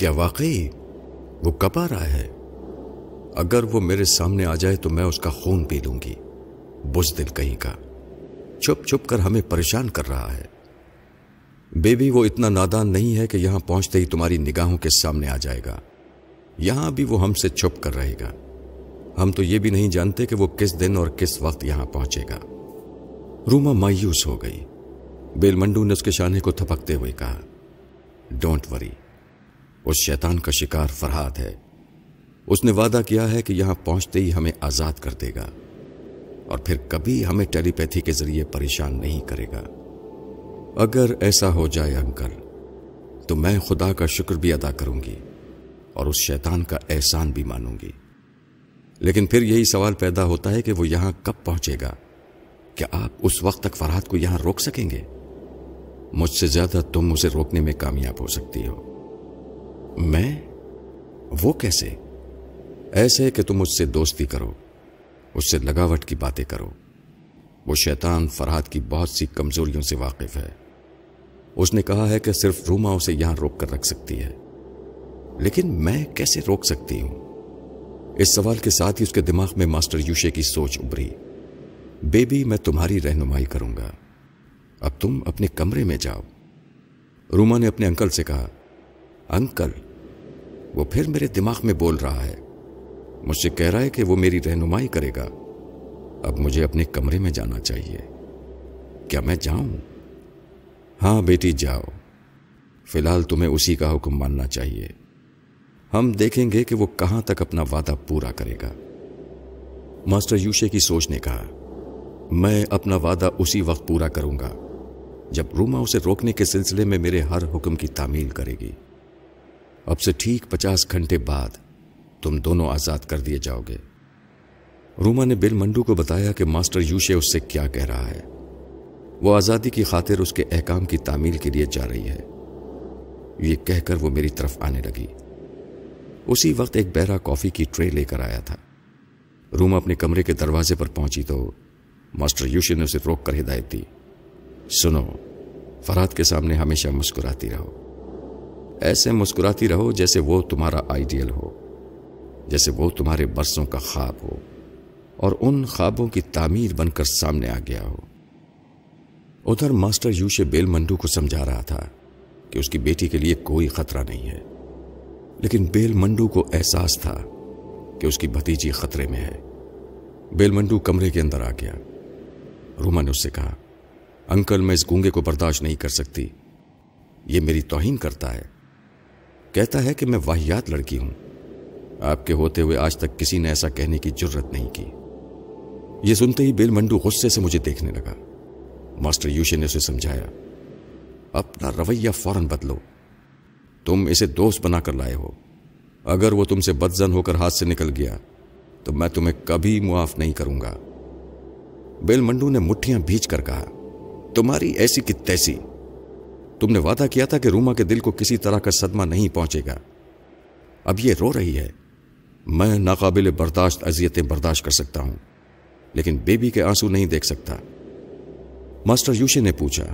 کیا واقعی؟ وہ کب آ رہا ہے؟ اگر وہ میرے سامنے آ جائے تو میں اس کا خون پی لوں گی۔ بز دل کہیں کا۔ چھپ چھپ کر ہمیں پریشان کر رہا ہے۔ بیبی، وہ اتنا نادان نہیں ہے کہ یہاں پہنچتے ہی تمہاری نگاہوں کے سامنے آ جائے گا۔ یہاں بھی وہ ہم سے چھپ کر رہے گا۔ ہم تو یہ بھی نہیں جانتے کہ وہ کس دن اور کس وقت یہاں پہنچے گا۔ روما مایوس ہو گئی۔ بیل منڈو نے اس کے شانے کو تھپکتے ہوئے کہا ڈونٹ وری اس شیطان کا شکار فرحاد ہے۔ اس نے وعدہ کیا ہے کہ یہاں پہنچتے ہی ہمیں آزاد کر دے گا اور پھر کبھی ہمیں ٹیلی پیتھی کے ذریعے پریشان نہیں کرے گا۔ اگر ایسا ہو جائے انکل، تو میں خدا کا شکر بھی ادا کروں گی اور اس شیطان کا احسان بھی مانوں گی۔ لیکن پھر یہی سوال پیدا ہوتا ہے کہ وہ یہاں کب پہنچے گا؟ کیا آپ اس وقت تک فرحت کو یہاں روک سکیں گے؟ مجھ سے زیادہ تم اسے روکنے میں کامیاب ہو سکتی ہو۔ میں؟ وہ کیسے؟ ایسے کہ تم اس سے دوستی کرو اس سے لگاوٹ کی باتیں کرو۔ وہ شیطان فرحت کی بہت سی کمزوریوں سے واقف ہے۔ اس نے کہا ہے کہ صرف روما اسے یہاں روک کر رکھ سکتی ہے۔ لیکن میں کیسے روک سکتی ہوں؟ اس سوال کے ساتھ ہی اس کے دماغ میں ماسٹر یوشے کی سوچ ابری بیبی، میں تمہاری رہنمائی کروں گا۔ اب تم اپنے کمرے میں جاؤ۔ روما نے اپنے انکل سے کہا، انکل وہ پھر میرے دماغ میں بول رہا ہے، مجھ سے کہہ رہا ہے کہ وہ میری رہنمائی کرے گا۔ اب مجھے اپنے کمرے میں جانا چاہیے۔ کیا میں جاؤں؟ ہاں بیٹی، جاؤ۔ فی الحال تمہیں اسی کا حکم ماننا چاہیے۔ ہم دیکھیں گے کہ وہ کہاں تک اپنا وعدہ پورا کرے گا۔ ماسٹر یوشے کی سوچ نے کہا، میں اپنا وعدہ اسی وقت پورا کروں گا جب روما اسے روکنے کے سلسلے میں میرے ہر حکم کی تعمیل کرے گی۔ اب سے ٹھیک پچاس گھنٹے بعد تم دونوں آزاد کر دیے جاؤ گے۔ روما نے بل منڈو کو بتایا کہ ماسٹر یوشے اس سے کیا کہہ رہا ہے۔ وہ آزادی کی خاطر اس کے احکام کی تعمیل کے لیے جا رہی ہے۔ یہ کہہ کر وہ میری طرف آنے لگی۔ اسی وقت ایک بہرا کافی کی ٹرے لے کر آیا تھا۔ روما اپنے کمرے کے دروازے پر پہنچی تو ماسٹر یوشے نے اسے روک کر ہدایت دی۔ سنو فراد کے سامنے ہمیشہ مسکراتی رہو۔ ایسے مسکراتی رہو جیسے وہ تمہارا آئیڈیل ہو، جیسے وہ تمہارے برسوں کا خواب ہو اور ان خوابوں کی تعمیر بن کر سامنے آ گیا ہو۔ ادھر ماسٹر یوشے بیل منڈو کو سمجھا رہا تھا کہ اس کی بیٹی کے لیے کوئی خطرہ نہیں ہے، لیکن بیل منڈو کو احساس تھا کہ اس کی بھتیجی خطرے میں ہے۔ بیل منڈو کمرے کے اندر آ گیا۔ روما نے اس سے کہا، انکل، میں اس گونگے کو برداشت نہیں کر سکتی۔ یہ میری توہین کرتا ہے۔ کہتا ہے کہ میں واحیات لڑکی ہوں۔ آپ کے ہوتے ہوئے آج تک کسی نے ایسا کہنے کی جرت نہیں کی۔ یہ سنتے ہی بیل منڈو غصے سے مجھے دیکھنے لگا۔ ماسٹر یوشے نے اسے سمجھایا۔ اپنا رویہ فوراً بدلو۔ تم اسے دوست بنا کر لائے ہو۔ اگر وہ تم سے بدزن ہو کر ہاتھ سے نکل گیا، تو میں تمہیں کبھی معاف نہیں کروں گا۔ بیل منڈو نے مٹھیاں بھیج کر کہا، تمہاری ایسی کی تیسی۔ تم نے وعدہ کیا تھا کہ روما کے دل کو کسی طرح کا صدمہ نہیں پہنچے گا۔ اب یہ رو رہی ہے۔ میں ناقابل برداشت اذیتیں برداشت کر سکتا ہوں، لیکن بیبی کے آنسو نہیں دیکھ سکتا۔ ماسٹر یوشے نے پوچھا،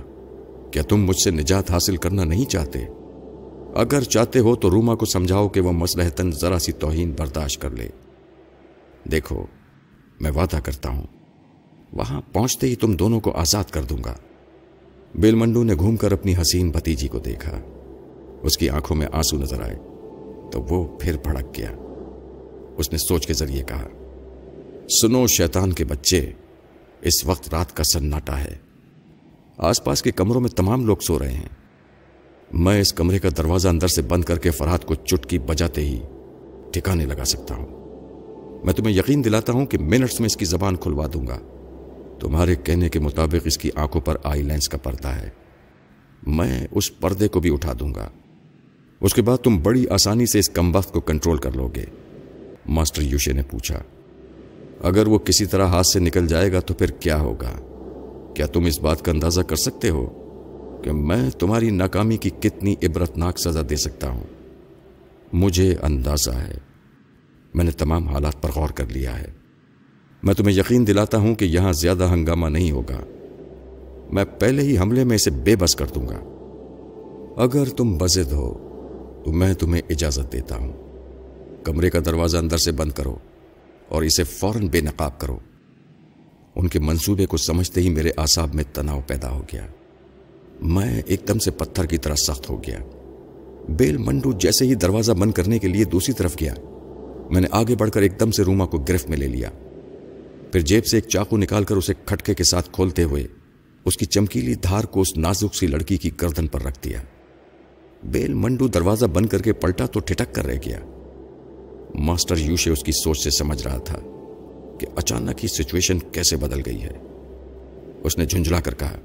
کیا تم مجھ سے نجات حاصل کرنا نہیں چاہتے؟ اگر چاہتے ہو تو روما کو سمجھاؤ کہ وہ مسلحتن ذرا سی توہین برداشت کر لے۔ دیکھو، میں وعدہ کرتا ہوں۔ وہاں پہنچتے ہی تم دونوں کو آزاد کر دوں گا۔ بیل منڈو نے گھوم کر اپنی حسین بھتیجی کو دیکھا۔ اس کی آنکھوں میں آنسو نظر آئے۔ تو وہ پھر بھڑک گیا۔ اس نے سوچ کے ذریعے کہا، سنو شیطان کے بچے، اس وقت رات کا سناٹا ہے۔ آس پاس کے کمروں میں تمام لوگ سو رہے ہیں۔ میں اس کمرے کا دروازہ اندر سے بند کر کے فرحت کو چٹکی بجاتے ہی ٹھکانے لگا سکتا ہوں۔ میں تمہیں یقین دلاتا ہوں کہ منٹس میں اس کی زبان کھلوا دوں گا۔ تمہارے کہنے کے مطابق اس کی آنکھوں پر آئی لینس کا پردہ ہے۔ میں اس پردے کو بھی اٹھا دوں گا۔ اس کے بعد تم بڑی آسانی سے اس کم وقت کو کنٹرول کر لو گے ماسٹر یوشے نے پوچھا، اگر وہ کسی طرح ہاتھ سے نکل جائے گا تو پھر کیا ہوگا؟ کیا تم اس بات کا اندازہ کر سکتے ہو کہ میں تمہاری ناکامی کی کتنی عبرتناک سزا دے سکتا ہوں؟ مجھے اندازہ ہے، میں نے تمام حالات پر غور کر لیا ہے۔ میں تمہیں یقین دلاتا ہوں کہ یہاں زیادہ ہنگامہ نہیں ہوگا۔ میں پہلے ہی حملے میں اسے بے بس کر دوں گا۔ اگر تم بزد ہو، تو میں تمہیں اجازت دیتا ہوں۔ کمرے کا دروازہ اندر سے بند کرو اور اسے فوراً بے نقاب کرو۔ ان کے منصوبے کو سمجھتے ہی میرے آساب میں تناؤ پیدا ہو گیا۔ میں ایک دم سے پتھر کی طرح سخت ہو گیا۔ بیل منڈو جیسے ہی دروازہ بند کرنے کے لیے دوسری طرف گیا۔ میں نے آگے بڑھ کر ایک دم سے روما کو گرفت میں لے لیا۔ پھر جیب سے ایک چاقو نکال کر اسے کھٹکے کے ساتھ کھولتے ہوئے اس کی چمکیلی دھار کو اس نازک سی لڑکی کی گردن پر رکھ دیا۔ بیل منڈو دروازہ بند کر کے پلٹا تو ٹھٹک کر رہ گیا۔ ماسٹر یوشے اس کی سوچ سے سمجھ رہا تھا کہ اچانک ہی سچویشن کیسے بدل گئی ہے۔ اس نے جھنجلا کر کہا،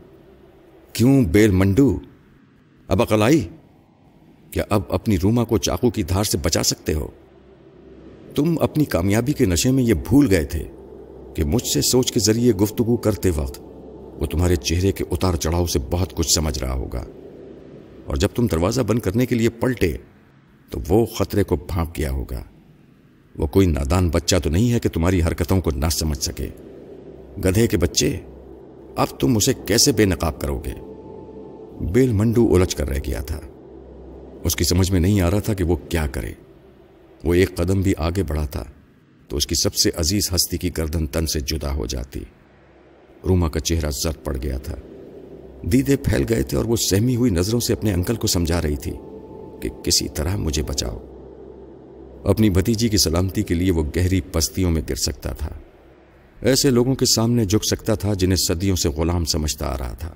کیوں بیل منڈو؟ اب عقل آئی؟ کیا اب اپنی روما کو چاقو کی دھار سے بچا سکتے ہو؟ تم اپنی کامیابی کے نشے میں یہ بھول گئے تھے۔ کہ مجھ سے سوچ کے ذریعے گفتگو کرتے وقت وہ تمہارے چہرے کے اتار چڑھاؤ سے بہت کچھ سمجھ رہا ہوگا۔ اور جب تم دروازہ بند کرنے کے لیے پلٹے تو وہ خطرے کو بھانپ گیا ہوگا۔ وہ کوئی نادان بچہ تو نہیں ہے کہ تمہاری حرکتوں کو نہ سمجھ سکے۔ گدھے کے بچے، اب تم اسے کیسے بے نقاب کرو گے؟ بیل منڈو الجھ کر رہ گیا تھا۔ اس کی سمجھ میں نہیں آ رہا تھا کہ وہ کیا کرے۔ وہ ایک قدم بھی آگے بڑھا تھا۔ تو اس کی سب سے عزیز ہستی کی گردن تن سے جدا ہو جاتی۔ روما کا چہرہ زرد پڑ گیا تھا۔ دیدے پھیل گئے تھے اور وہ سہمی ہوئی نظروں سے اپنے انکل کو سمجھا رہی تھی کہ کسی طرح مجھے بچاؤ۔ اپنی بھتیجی کی سلامتی کے لیے وہ گہری پستیوں میں گر سکتا تھا۔ ایسے لوگوں کے سامنے جھک سکتا تھا جنہیں صدیوں سے غلام سمجھتا آ رہا تھا۔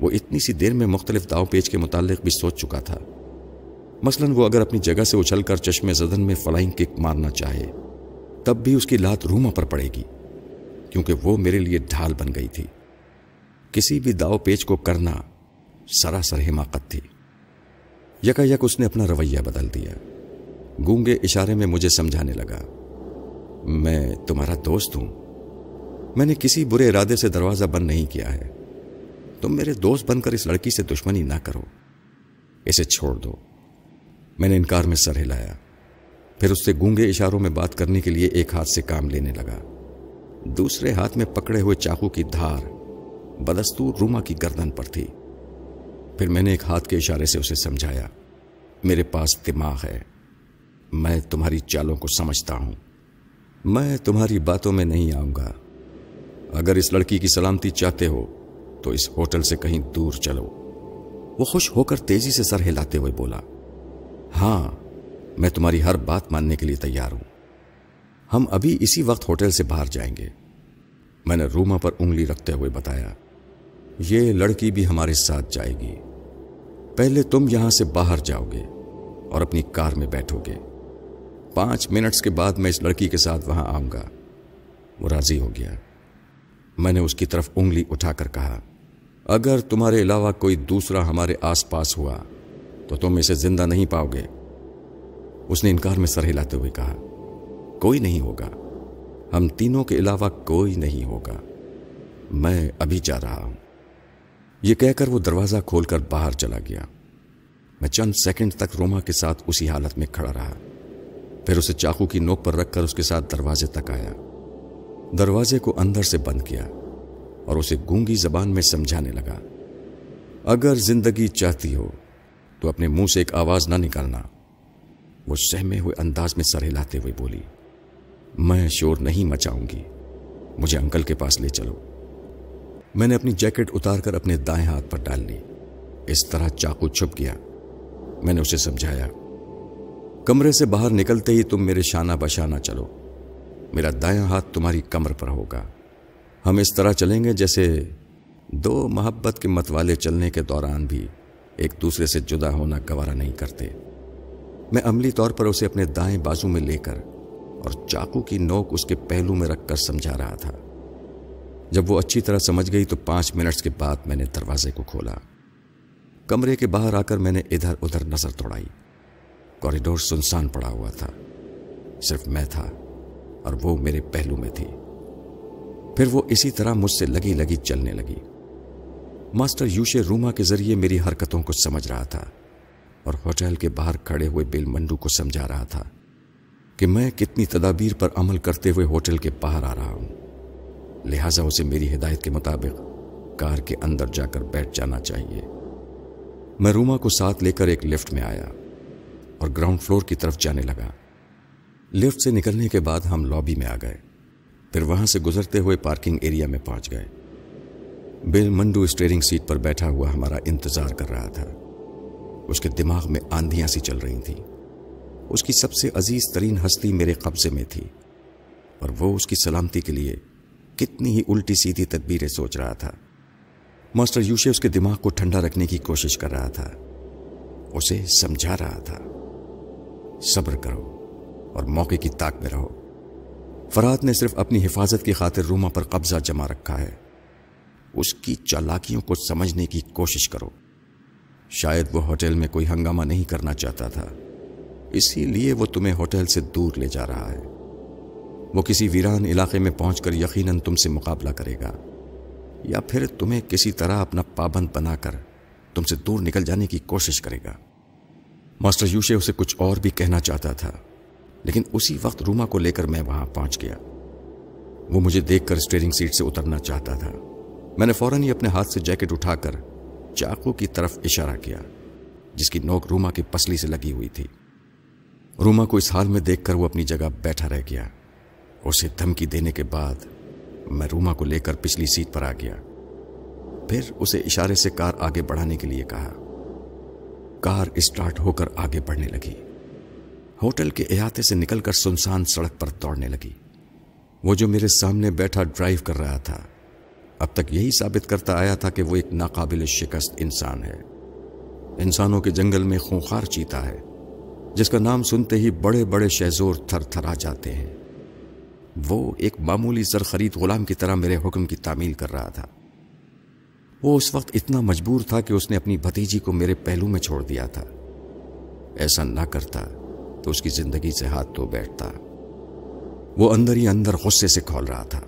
وہ اتنی سی دیر میں مختلف داؤ پیچ کے متعلق بھی سوچ چکا تھا۔ مثلا وہ اگر اپنی جگہ سے اچھل کر چشمے زدن میں فلائنگ کک مارنا چاہے۔ تب بھی اس کی لات روما پر پڑے گی، کیونکہ وہ میرے لیے ڈھال بن گئی تھی۔ کسی بھی داؤ پیچ کو کرنا سراسر حماقت تھی۔ یکا یک اس نے اپنا رویہ بدل دیا۔ گونگے اشارے میں مجھے سمجھانے لگا، میں تمہارا دوست ہوں۔ میں نے کسی برے ارادے سے دروازہ بند نہیں کیا ہے۔ تم میرے دوست بن کر اس لڑکی سے دشمنی نہ کرو۔ اسے چھوڑ دو۔ میں نے انکار میں سر ہلایا۔ پھر اس سے گونگے اشاروں میں بات کرنے کے لیے ایک ہاتھ سے کام لینے لگا۔ دوسرے ہاتھ میں پکڑے ہوئے چاقو کی دھار بدستور روما کی گردن پر تھی۔ پھر میں نے ایک ہاتھ کے اشارے سے اسے سمجھایا۔ میرے پاس دماغ ہے۔ میں تمہاری چالوں کو سمجھتا ہوں۔ میں تمہاری باتوں میں نہیں آؤں گا۔ اگر اس لڑکی کی سلامتی چاہتے ہو، تو اس ہوٹل سے کہیں دور چلو۔ وہ خوش ہو کر تیزی سے سر ہلاتے ہوئے بولا ہاں میں تمہاری ہر بات ماننے کے لیے تیار ہوں۔ ہم ابھی اسی وقت ہوٹل سے باہر جائیں گے۔ میں نے روما پر انگلی رکھتے ہوئے بتایا، یہ لڑکی بھی ہمارے ساتھ جائے گی۔ پہلے تم یہاں سے باہر جاؤ گے اور اپنی کار میں بیٹھو گے۔ پانچ منٹس کے بعد میں اس لڑکی کے ساتھ وہاں آؤں گا۔ وہ راضی ہو گیا۔ میں نے اس کی طرف انگلی اٹھا کر کہا، اگر تمہارے علاوہ کوئی دوسرا ہمارے آس پاس ہوا تو تم اسے زندہ نہیں پاؤ گے۔ اس نے انکار میں سر ہلاتے ہوئے کہا، کوئی نہیں ہوگا۔ ہم تینوں کے علاوہ کوئی نہیں ہوگا۔ میں ابھی جا رہا ہوں یہ کہہ کر وہ دروازہ کھول کر باہر چلا گیا۔ میں چند سیکنڈ تک روما کے ساتھ اسی حالت میں کھڑا رہا۔ پھر اسے چاقو کی نوک پر رکھ کر اس کے ساتھ دروازے تک آیا۔ دروازے کو اندر سے بند کیا اور اسے گونگی زبان میں سمجھانے لگا، اگر زندگی چاہتی ہو تو اپنے منہ سے ایک آواز نہ نکالنا۔ وہ سہمے ہوئے انداز میں سر ہلاتے ہوئے بولی، میں شور نہیں مچاؤں گی، مجھے انکل کے پاس لے چلو۔ میں نے اپنی جیکٹ اتار کر اپنے دائیں ہاتھ پر ڈال لی۔ اس طرح چاقو چھپ گیا۔ میں نے اسے سمجھایا، کمرے سے باہر نکلتے ہی تم میرے شانہ بشانہ چلو۔ میرا دایاں ہاتھ تمہاری کمر پر ہوگا۔ ہم اس طرح چلیں گے جیسے دو محبت کے مت والے چلنے کے دوران بھی ایک دوسرے سے جدا ہونا گوارا نہیں کرتے۔ میں عملی طور پر اسے اپنے دائیں بازو میں لے کر اور چاقو کی نوک اس کے پہلو میں رکھ کر سمجھا رہا تھا۔ جب وہ اچھی طرح سمجھ گئی تو پانچ منٹس کے بعد میں نے دروازے کو کھولا۔ کمرے کے باہر آ کر میں نے ادھر ادھر نظر توڑائی کوریڈور سنسان پڑا ہوا تھا۔ صرف میں تھا اور وہ میرے پہلو میں تھی۔ پھر وہ اسی طرح مجھ سے لگی لگی چلنے لگی۔ ماسٹر یوشے روما کے ذریعے میری حرکتوں کو سمجھ رہا تھا۔ اور ہوٹل کے باہر کھڑے ہوئے بیل منڈو کو سمجھا رہا تھا کہ میں کتنی تدابیر پر عمل کرتے ہوئے ہوٹل کے باہر آ رہا ہوں۔ لہذا اسے میری ہدایت کے مطابق کار کے اندر جا کر بیٹھ جانا چاہیے۔ میں روما کو ساتھ لے کر ایک لفٹ میں آیا اور گراؤنڈ فلور کی طرف جانے لگا۔ لفٹ سے نکلنے کے بعد ہم لابی میں آ گئے۔ پھر وہاں سے گزرتے ہوئے پارکنگ ایریا میں پہنچ گئے۔ بل منڈو اسٹیئرنگ سیٹ پر بیٹھا ہوا ہمارا انتظار کر رہا تھا۔ اس کے دماغ میں آندیاں سی چل رہی تھیں۔ اس کی سب سے عزیز ترین ہستی میرے قبضے میں تھی۔ اور وہ اس کی سلامتی کے لیے کتنی ہی الٹی سیدھی تدبیریں سوچ رہا تھا۔ ماسٹر یوشے اس کے دماغ کو ٹھنڈا رکھنے کی کوشش کر رہا تھا۔ اسے سمجھا رہا تھا۔ صبر کرو اور موقع کی تاک میں رہو۔ فرات نے صرف اپنی حفاظت کی خاطر روما پر قبضہ جما رکھا ہے۔ اس کی چالاکیوں کو سمجھنے کی کوشش کرو۔ شاید وہ ہوٹل میں کوئی ہنگامہ نہیں کرنا چاہتا تھا۔ اسی لیے وہ تمہیں ہوٹل سے دور لے جا رہا ہے۔ وہ کسی ویران علاقے میں پہنچ کر یقیناً تم سے مقابلہ کرے گا۔ یا پھر تمہیں کسی طرح اپنا پابند بنا کر تم سے دور نکل جانے کی کوشش کرے گا۔ ماسٹر یوشے اسے کچھ اور بھی کہنا چاہتا تھا، لیکن اسی وقت روما کو لے کر میں وہاں پہنچ گیا۔ وہ مجھے دیکھ کر اسٹیئرنگ سیٹ سے اترنا چاہتا تھا۔ میں نے فوراً ہی اپنے ہاتھ سے جیکٹ اٹھا کر چاقو کی طرف اشارہ کیا، جس کی نوک روما کی پسلی سے لگی ہوئی تھی۔ روما کو اس حال میں دیکھ کر وہ اپنی جگہ بیٹھا رہ گیا۔ اسے دھمکی دینے کے بعد میں روما کو لے کر پچھلی سیٹ پر آ گیا۔ پھر اسے اشارے سے کار آگے بڑھانے کے لیے کہا۔ کار اسٹارٹ ہو کر آگے بڑھنے لگی۔ ہوٹل کے احاطے سے نکل کر سنسان سڑک پر دوڑنے لگی۔ وہ جو میرے سامنے بیٹھا ڈرائیو کر رہا تھا اب تک یہی ثابت کرتا آیا تھا کہ وہ ایک ناقابل شکست انسان ہے۔ انسانوں کے جنگل میں خونخار چیتا ہے، جس کا نام سنتے ہی بڑے بڑے شہزور تھر تھر آ جاتے ہیں۔ وہ ایک معمولی زر خرید غلام کی طرح میرے حکم کی تعمیل کر رہا تھا۔ وہ اس وقت اتنا مجبور تھا کہ اس نے اپنی بھتیجی کو میرے پہلو میں چھوڑ دیا تھا۔ ایسا نہ کرتا تو اس کی زندگی سے ہاتھ تو بیٹھتا۔ وہ اندر ہی اندر غصے سے کھول رہا تھا۔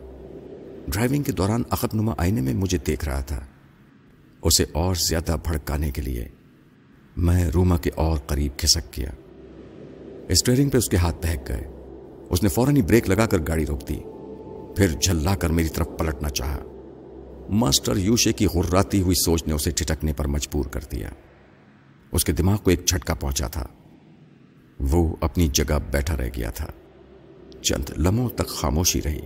ڈرائیونگ کے دوران عقب نما آئینے میں مجھے دیکھ رہا تھا۔ اسے اور زیادہ بھڑکانے کے لیے میں روما کے اور قریب کھسک گیا۔ اسٹیئرنگ پہ اس کے ہاتھ بہک گئے۔ اس نے فوراً ہی بریک لگا کر گاڑی روک دی۔ پھر جھلا کر میری طرف پلٹنا چاہا۔ ماسٹر یوشے کی غراتی ہوئی سوچ نے اسے ٹھٹکنے پر مجبور کر دیا۔ اس کے دماغ کو ایک جھٹکا پہنچا تھا۔ وہ اپنی جگہ بیٹھا رہ گیا تھا۔ چند لمحوں تک خاموشی رہی۔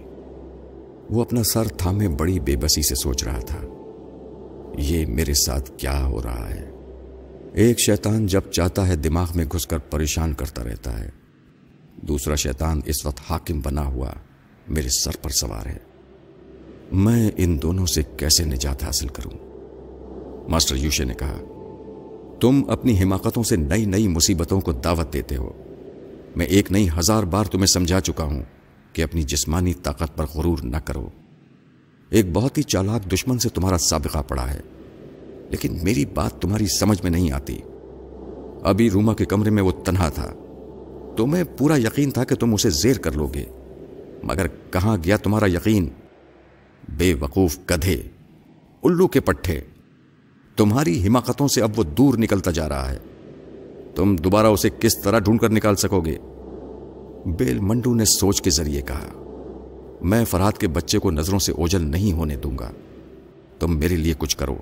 وہ اپنا سر تھامے بڑی بے بسی سے سوچ رہا تھا۔ یہ میرے ساتھ کیا ہو رہا ہے؟ ایک شیطان جب چاہتا ہے دماغ میں گھس کر پریشان کرتا رہتا ہے۔ دوسرا شیطان اس وقت حاکم بنا ہوا میرے سر پر سوار ہے۔ میں ان دونوں سے کیسے نجات حاصل کروں؟ ماسٹر یوشے نے کہا، تم اپنی حماقتوں سے نئی نئی مصیبتوں کو دعوت دیتے ہو۔ میں ایک نئی ہزار بار تمہیں سمجھا چکا ہوں۔ کہ اپنی جسمانی طاقت پر غرور نہ کرو۔ ایک بہت ہی چالاک دشمن سے تمہارا سابقہ پڑا ہے، لیکن میری بات تمہاری سمجھ میں نہیں آتی۔ ابھی روما کے کمرے میں وہ تنہا تھا۔ تمہیں پورا یقین تھا کہ تم اسے زیر کر لو گے۔ مگر کہاں گیا تمہارا یقین؟ بے وقوف گدھے، الو کے پٹھے۔ تمہاری حماقتوں سے اب وہ دور نکلتا جا رہا ہے۔ تم دوبارہ اسے کس طرح ڈھونڈ کر نکال سکو گے؟ بیل منڈو نے سوچ کے ذریعے کہا، میں فرحت کے بچے کو نظروں سے اوجل نہیں ہونے دوں گا، تم میرے لیے کچھ کرو۔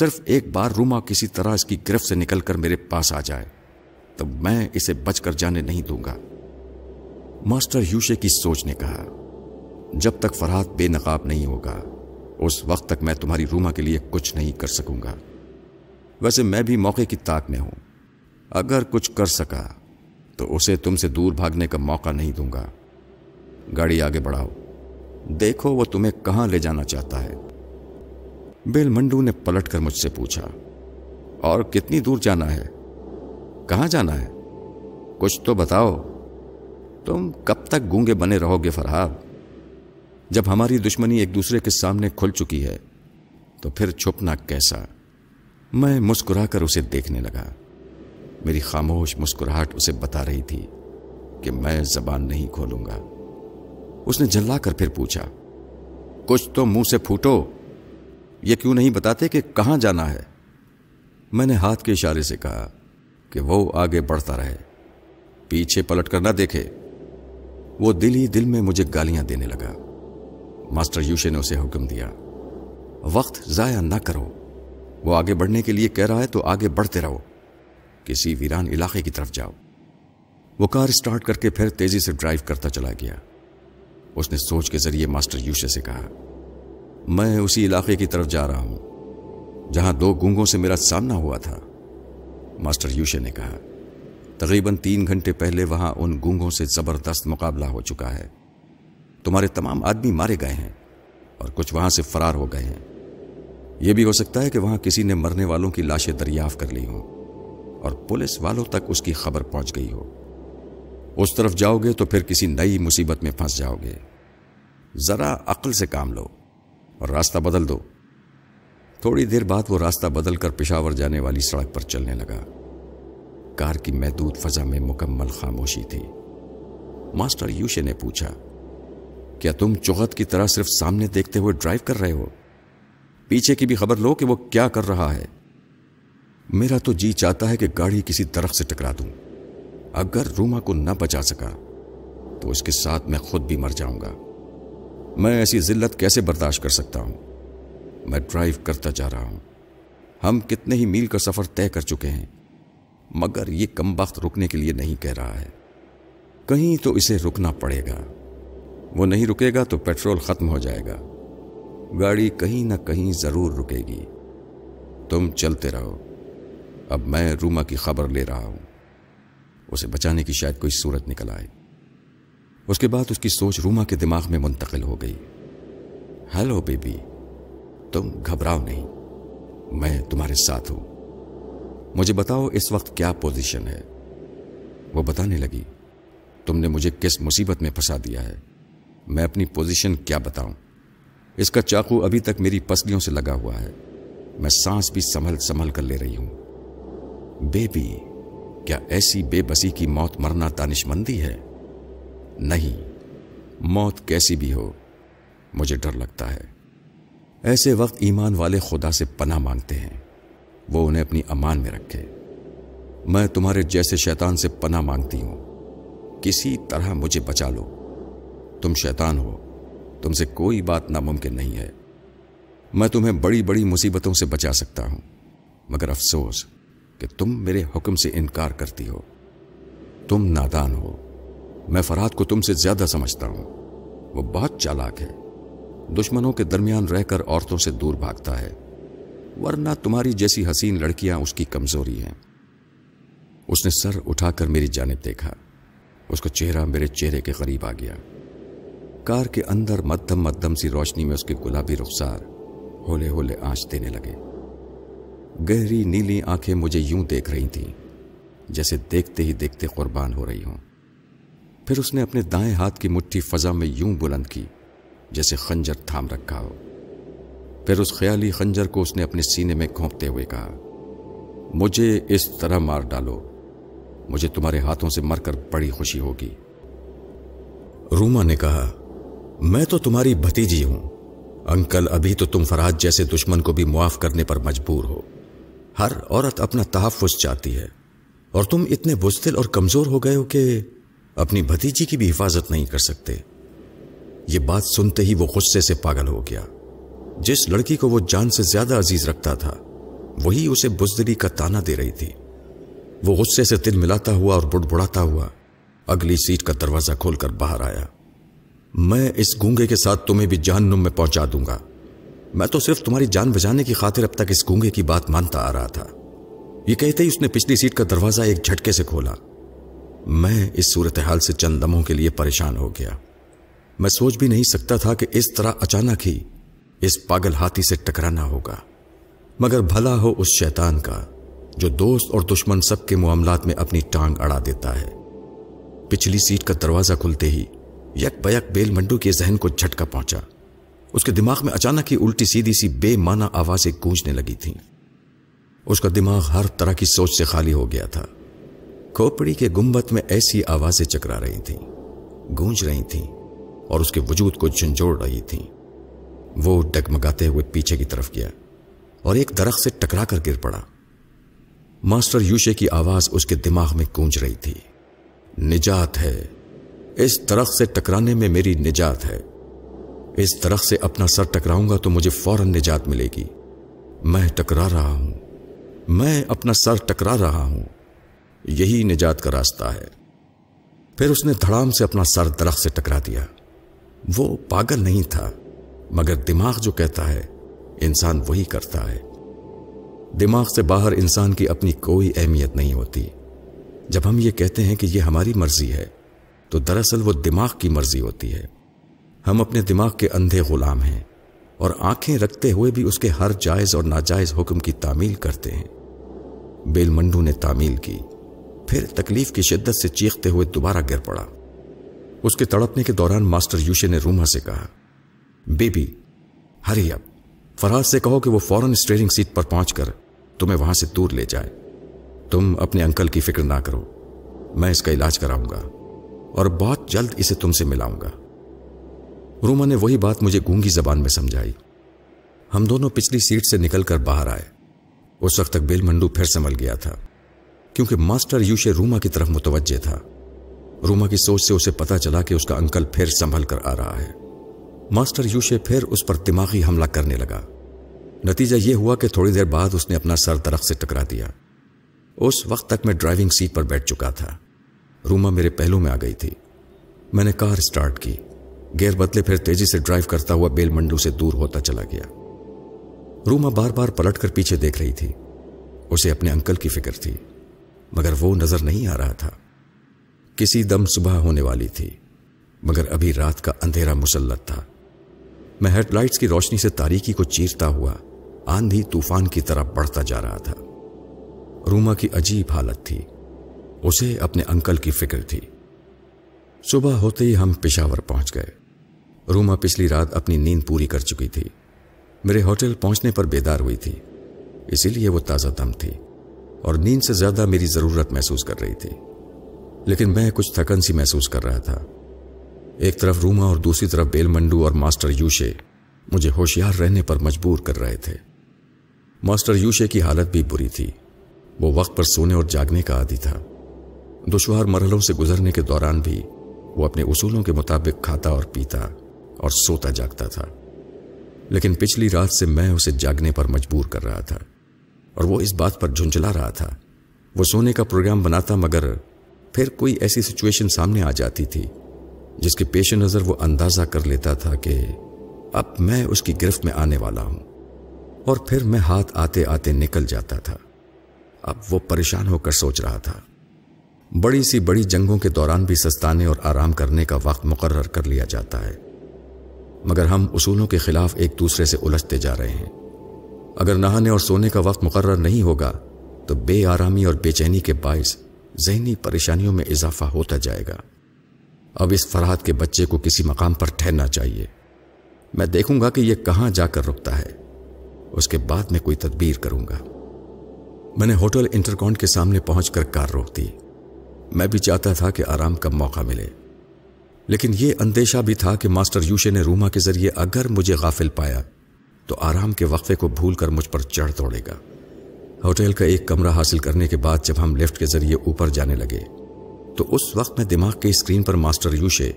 صرف ایک بار روما کسی طرح اس کی گرفت سے نکل کر میرے پاس آ جائے تو میں اسے بچ کر جانے نہیں دوں گا۔ ماسٹر یوشے کی سوچ نے کہا، جب تک فرحت بے نقاب نہیں ہوگا، اس وقت تک میں تمہاری روما کے لیے کچھ نہیں کر سکوں گا۔ ویسے میں بھی موقع کی تاک میں ہوں۔ اگر کچھ کر سکا تو اسے تم سے دور بھاگنے کا موقع نہیں دوں گا۔ گاڑی آگے بڑھاؤ۔ دیکھو وہ تمہیں کہاں لے جانا چاہتا ہے۔ بیل منڈو نے پلٹ کر مجھ سے پوچھا، اور کتنی دور جانا ہے؟ کہاں جانا ہے؟ کچھ تو بتاؤ۔ تم کب تک گونگے بنے رہو گے فرحاب؟ جب ہماری دشمنی ایک دوسرے کے سامنے کھل چکی ہے، تو پھر چھپنا کیسا۔ میں مسکرا کر اسے دیکھنے لگا۔ میری خاموش مسکراہٹ اسے بتا رہی تھی کہ میں زبان نہیں کھولوں گا۔ اس نے جلا کر پھر پوچھا، کچھ تو منہ سے پھوٹو؟ یہ کیوں نہیں بتاتے کہ کہاں جانا ہے؟ میں نے ہاتھ کے اشارے سے کہا کہ وہ آگے بڑھتا رہے، پیچھے پلٹ کر نہ دیکھے۔ وہ دل ہی دل میں مجھے گالیاں دینے لگا۔ ماسٹر یوشے نے اسے حکم دیا، وقت ضائع نہ کرو۔ وہ آگے بڑھنے کے لیے کہہ رہا ہے تو آگے بڑھتے رہو۔ کسی ویران علاقے کی طرف جاؤ۔ وہ کار اسٹارٹ کر کے پھر تیزی سے ڈرائیو کرتا چلا گیا۔ اس نے سوچ کے ذریعے ماسٹر یوشے سے کہا، میں اسی علاقے کی طرف جا رہا ہوں، جہاں دو گونگوں سے میرا سامنا ہوا تھا۔ ماسٹر یوشے نے کہا، تقریباً تین گھنٹے پہلے وہاں ان گونگوں سے زبردست مقابلہ ہو چکا ہے۔ تمہارے تمام آدمی مارے گئے ہیں اور کچھ وہاں سے فرار ہو گئے ہیں۔ یہ بھی ہو سکتا ہے کہ وہاں کسی نے مرنے والوں کی لاشیں دریافت کر لی ہوں۔ اور پولیس والوں تک اس کی خبر پہنچ گئی ہو۔ اس طرف جاؤ گے تو پھر کسی نئی مصیبت میں پھنس جاؤ گے۔ ذرا عقل سے کام لو اور راستہ بدل دو۔ تھوڑی دیر بعد وہ راستہ بدل کر پشاور جانے والی سڑک پر چلنے لگا۔ کار کی محدود فضا میں مکمل خاموشی تھی۔ ماسٹر یوشے نے پوچھا، کیا تم چوہت کی طرح صرف سامنے دیکھتے ہوئے ڈرائیو کر رہے ہو؟ پیچھے کی بھی خبر لو کہ وہ کیا کر رہا ہے۔ میرا تو جی چاہتا ہے کہ گاڑی کسی درخت سے ٹکرا دوں۔ اگر روما کو نہ بچا سکا، تو اس کے ساتھ میں خود بھی مر جاؤں گا۔ میں ایسی ذلت کیسے برداشت کر سکتا ہوں؟ میں ڈرائیو کرتا جا رہا ہوں۔ ہم کتنے ہی میل کا سفر طے کر چکے ہیں، مگر یہ کم وقت رکنے کے لیے نہیں کہہ رہا ہے۔ کہیں تو اسے رکنا پڑے گا۔ وہ نہیں رکے گا تو پیٹرول ختم ہو جائے گا۔ گاڑی کہیں نہ کہیں ضرور رکے گی۔ تم چلتے رہو۔ اب میں روما کی خبر لے رہا ہوں۔ اسے بچانے کی شاید کوئی صورت نکل آئے۔ اس کے بعد اس کی سوچ روما کے دماغ میں منتقل ہو گئی۔ ہیلو بیبی، تم گھبراؤ نہیں۔ میں تمہارے ساتھ ہوں۔ مجھے بتاؤ اس وقت کیا پوزیشن ہے۔ وہ بتانے لگی، تم نے مجھے کس مصیبت میں پھنسا دیا ہے؟ میں اپنی پوزیشن کیا بتاؤں؟ اس کا چاقو ابھی تک میری پسلیوں سے لگا ہوا ہے۔ میں سانس بھی سنبھل سنبھل کر لے رہی ہوں۔ بیبی کیا ایسی بے بسی کی موت مرنا دانش مندی ہے؟ نہیں، موت کیسی بھی ہو، مجھے ڈر لگتا ہے۔ ایسے وقت ایمان والے خدا سے پناہ مانگتے ہیں، وہ انہیں اپنی امان میں رکھے۔ میں تمہارے جیسے شیطان سے پناہ مانگتی ہوں۔ کسی طرح مجھے بچا لو۔ تم شیطان ہو، تم سے کوئی بات ناممکن نہیں ہے۔ میں تمہیں بڑی بڑی مصیبتوں سے بچا سکتا ہوں، مگر افسوس کہ تم میرے حکم سے انکار کرتی ہو۔ تم نادان ہو۔ میں فرحت کو تم سے زیادہ سمجھتا ہوں۔ وہ بہت چالاک ہے۔ دشمنوں کے درمیان رہ کر عورتوں سے دور بھاگتا ہے۔ ورنہ تمہاری جیسی حسین لڑکیاں اس کی کمزوری ہیں۔ اس نے سر اٹھا کر میری جانب دیکھا۔ اس کا چہرہ میرے چہرے کے قریب آ گیا۔ کار کے اندر مدھم مدھم سی روشنی میں اس کے گلابی رخسار ہولے ہولے آنچ دینے لگے۔ گہری نیلی آنکھیں مجھے یوں دیکھ رہی تھیں، جیسے دیکھتے ہی دیکھتے قربان ہو رہی ہوں۔ پھر اس نے اپنے دائیں ہاتھ کی مٹھی فضا میں یوں بلند کی، جیسے خنجر تھام رکھا ہو۔ پھر اس خیالی خنجر کو اس نے اپنے سینے میں گھونپتے ہوئے کہا، مجھے اس طرح مار ڈالو، مجھے تمہارے ہاتھوں سے مر کر بڑی خوشی ہوگی۔ روما نے کہا، میں تو تمہاری بھتیجی ہوں، انکل ابھی تو تم فراد جیسے دشمن کو بھی معاف کرنے پر مجبور ہو۔ ہر عورت اپنا تحفظ چاہتی ہے۔ اور تم اتنے بزدل اور کمزور ہو گئے ہو کہ اپنی بھتیجی کی بھی حفاظت نہیں کر سکتے۔ یہ بات سنتے ہی وہ غصے سے پاگل ہو گیا۔ جس لڑکی کو وہ جان سے زیادہ عزیز رکھتا تھا، وہی اسے بزدلی کا تانا دے رہی تھی۔ وہ غصے سے دل ملاتا ہوا اور بڑ بڑاتا ہوا اگلی سیٹ کا دروازہ کھول کر باہر آیا۔ میں اس گونگے کے ساتھ تمہیں بھی جہنم میں پہنچا دوں گا۔ میں تو صرف تمہاری جان بچانے کی خاطر اب تک اس گونگے کی بات مانتا آ رہا تھا۔ یہ کہتے ہی اس نے پچھلی سیٹ کا دروازہ ایک جھٹکے سے کھولا۔ میں اس صورتحال سے چند دموں کے لیے پریشان ہو گیا۔ میں سوچ بھی نہیں سکتا تھا کہ اس طرح اچانک ہی اس پاگل ہاتھی سے ٹکرانا ہوگا۔ مگر بھلا ہو اس شیطان کا، جو دوست اور دشمن سب کے معاملات میں اپنی ٹانگ اڑا دیتا ہے۔ پچھلی سیٹ کا دروازہ کھلتے ہی یک بیک بیل منڈو کے ذہن کو جھٹکا پہنچا۔ اس کے دماغ میں اچانک ہی الٹی سیدھی سی بے مانا آوازیں گونجنے لگی تھیں۔ اس کا دماغ ہر طرح کی سوچ سے خالی ہو گیا تھا۔ کھوپڑی کے گنبت میں ایسی آوازیں چکرا رہی تھیں، گونج رہی تھیں اور اس کے وجود کو جھنجھوڑ رہی تھیں۔ وہ ڈگمگاتے ہوئے پیچھے کی طرف گیا اور ایک درخت سے ٹکرا کر گر پڑا۔ ماسٹر یوشے کی آواز اس کے دماغ میں گونج رہی تھی۔ نجات ہے۔ اس درخت سے ٹکرانے میں میری نجات ہے۔ اس درخت سے اپنا سر ٹکراؤں گا تو مجھے فوراً نجات ملے گی۔ میں ٹکرا رہا ہوں۔ میں اپنا سر ٹکرا رہا ہوں۔ یہی نجات کا راستہ ہے۔ پھر اس نے دھڑام سے اپنا سر درخت سے ٹکرا دیا۔ وہ پاگل نہیں تھا، مگر دماغ جو کہتا ہے، انسان وہی کرتا ہے۔ دماغ سے باہر انسان کی اپنی کوئی اہمیت نہیں ہوتی۔ جب ہم یہ کہتے ہیں کہ یہ ہماری مرضی ہے، تو دراصل وہ دماغ کی مرضی ہوتی ہے۔ ہم اپنے دماغ کے اندھے غلام ہیں اور آنکھیں رکھتے ہوئے بھی اس کے ہر جائز اور ناجائز حکم کی تعمیل کرتے ہیں۔ بیل منڈو نے تعمیل کی، پھر تکلیف کی شدت سے چیختے ہوئے دوبارہ گر پڑا۔ اس کے تڑپنے کے دوران ماسٹر یوشے نے روما سے کہا، بیبی، ہری اب فراز سے کہو کہ وہ فوراً اسٹیئرنگ سیٹ پر پہنچ کر تمہیں وہاں سے دور لے جائے۔ تم اپنے انکل کی فکر نہ کرو، میں اس کا علاج کراؤں گا اور بہت جلد اسے تم سے ملاؤں گا۔ روما نے وہی بات مجھے گونگی زبان میں سمجھائی۔ ہم دونوں پچھلی سیٹ سے نکل کر باہر آئے۔ اس وقت تک بیل منڈو پھر سنبھل گیا تھا، کیونکہ ماسٹر یوشے روما کی طرف متوجہ تھا۔ روما کی سوچ سے اسے پتا چلا کہ اس کا انکل پھر سنبھل کر آ رہا ہے۔ ماسٹر یوشے پھر اس پر دماغی حملہ کرنے لگا۔ نتیجہ یہ ہوا کہ تھوڑی دیر بعد اس نے اپنا سر درخت سے ٹکرا دیا۔ اس وقت تک میں ڈرائیونگ سیٹ پر بیٹھ چکا تھا۔ روما میرے پہلو میں آ گئی تھی۔ میں نے کار سٹارٹ کی۔ گیر بدلے پھر تیزی سے ڈرائیو کرتا ہوا بیل منڈو سے دور ہوتا چلا گیا۔ روما بار بار پلٹ کر پیچھے دیکھ رہی تھی۔ اسے اپنے انکل کی فکر تھی، مگر وہ نظر نہیں آ رہا تھا۔ کسی دم صبح ہونے والی تھی، مگر ابھی رات کا اندھیرا مسلط تھا۔ میں ہیڈ لائٹس کی روشنی سے تاریکی کو چیرتا ہوا آندھی طوفان کی طرح بڑھتا جا رہا تھا۔ روما کی عجیب حالت تھی۔ اسے اپنے انکل کی فکر تھی۔ صبح ہوتے ہی ہم پشاور پہنچ گئے۔ روما پچھلی رات اپنی نیند پوری کر چکی تھی۔ میرے ہوٹل پہنچنے پر بیدار ہوئی تھی، اسی لیے وہ تازہ دم تھی اور نیند سے زیادہ میری ضرورت محسوس کر رہی تھی۔ لیکن میں کچھ تھکن سی محسوس کر رہا تھا۔ ایک طرف روما اور دوسری طرف بیل منڈو اور ماسٹر یوشے مجھے ہوشیار رہنے پر مجبور کر رہے تھے۔ ماسٹر یوشے کی حالت بھی بری تھی۔ وہ وقت پر سونے اور جاگنے کا عادی تھا۔ دشوار مرحلوں سے گزرنے کے دوران بھی وہ اپنے اصولوں کے مطابق کھاتا اور پیتا۔ اور سوتا جاگتا تھا۔ لیکن پچھلی رات سے میں اسے جاگنے پر مجبور کر رہا تھا اور وہ اس بات پر جھنجلا رہا تھا۔ وہ سونے کا پروگرام بناتا مگر پھر کوئی ایسی سچویشن سامنے آ جاتی تھی جس کے پیش نظر وہ اندازہ کر لیتا تھا کہ اب میں اس کی گرفت میں آنے والا ہوں۔ اور پھر میں ہاتھ آتے آتے نکل جاتا تھا۔ اب وہ پریشان ہو کر سوچ رہا تھا۔ بڑی سی بڑی جنگوں کے دوران بھی سستانے اور آرام کرنے کا وقت مقرر کر لیا جاتا ہے۔ مگر ہم اصولوں کے خلاف ایک دوسرے سے الجھتے جا رہے ہیں۔ اگر نہانے اور سونے کا وقت مقرر نہیں ہوگا، تو بے آرامی اور بے چینی کے باعث ذہنی پریشانیوں میں اضافہ ہوتا جائے گا۔ اب اس فرحت کے بچے کو کسی مقام پر ٹھہرنا چاہیے۔ میں دیکھوں گا کہ یہ کہاں جا کر رکتا ہے۔ اس کے بعد میں کوئی تدبیر کروں گا۔ میں نے ہوٹل انٹرکانٹ کے سامنے پہنچ کر کار روک دی۔ میں بھی چاہتا تھا کہ آرام کا موقع ملے۔ لیکن یہ اندیشہ بھی تھا کہ ماسٹر یوشے نے روما کے ذریعے اگر مجھے غافل پایا تو آرام کے وقفے کو بھول کر مجھ پر چڑھ توڑے گا۔ ہوٹل کا ایک کمرہ حاصل کرنے کے بعد جب ہم لفٹ کے ذریعے اوپر جانے لگے تو اس وقت میں دماغ کے اسکرین پر ماسٹر یوشے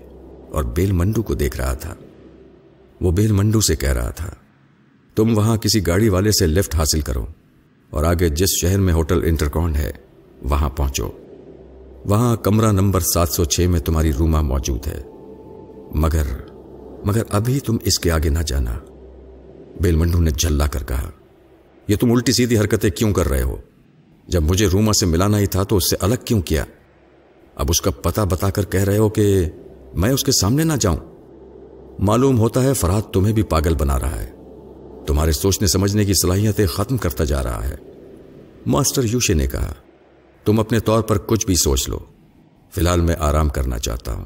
اور بیل منڈو کو دیکھ رہا تھا۔ وہ بیل منڈو سے کہہ رہا تھا، تم وہاں کسی گاڑی والے سے لفٹ حاصل کرو اور آگے جس شہر میں ہوٹل انٹرکانڈ ہے، وہاں پہنچو۔ وہاں کمرہ نمبر سات سو چھ میں تمہاری روما موجود ہے۔ مگر مگر ابھی تم اس کے آگے نہ جانا۔ بیل منڈو نے جھلا کر کہا، یہ تم الٹی سیدھی حرکتیں کیوں کر رہے ہو؟ جب مجھے روما سے ملانا ہی تھا تو اس سے الگ کیوں کیا؟ اب اس کا پتہ بتا کر کہہ رہے ہو کہ میں اس کے سامنے نہ جاؤں۔ معلوم ہوتا ہے فراد تمہیں بھی پاگل بنا رہا ہے۔ تمہارے سوچنے سمجھنے کی صلاحیتیں ختم کرتا جا رہا ہے۔ ماسٹر یوشے نے کہا تم اپنے طور پر کچھ بھی سوچ لو۔ فی الحال میں آرام کرنا چاہتا ہوں۔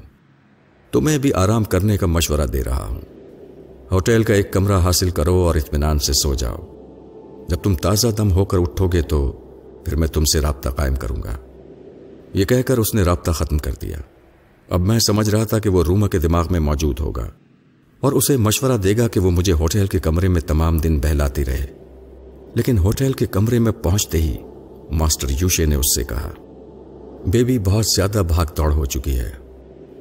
تمہیں بھی آرام کرنے کا مشورہ دے رہا ہوں۔ ہوٹل کا ایک کمرہ حاصل کرو اور اطمینان سے سو جاؤ۔ جب تم تازہ دم ہو کر اٹھو گے تو پھر میں تم سے رابطہ قائم کروں گا۔ یہ کہہ کر اس نے رابطہ ختم کر دیا۔ اب میں سمجھ رہا تھا کہ وہ روما کے دماغ میں موجود ہوگا اور اسے مشورہ دے گا کہ وہ مجھے ہوٹل کے کمرے میں تمام دن بہلاتی رہے۔ لیکن ہوٹل کے کمرے میں پہنچتے ہی ماسٹر یوشے نے اس سے کہا، بیبی بہت زیادہ بھاگ دوڑ ہو چکی ہے.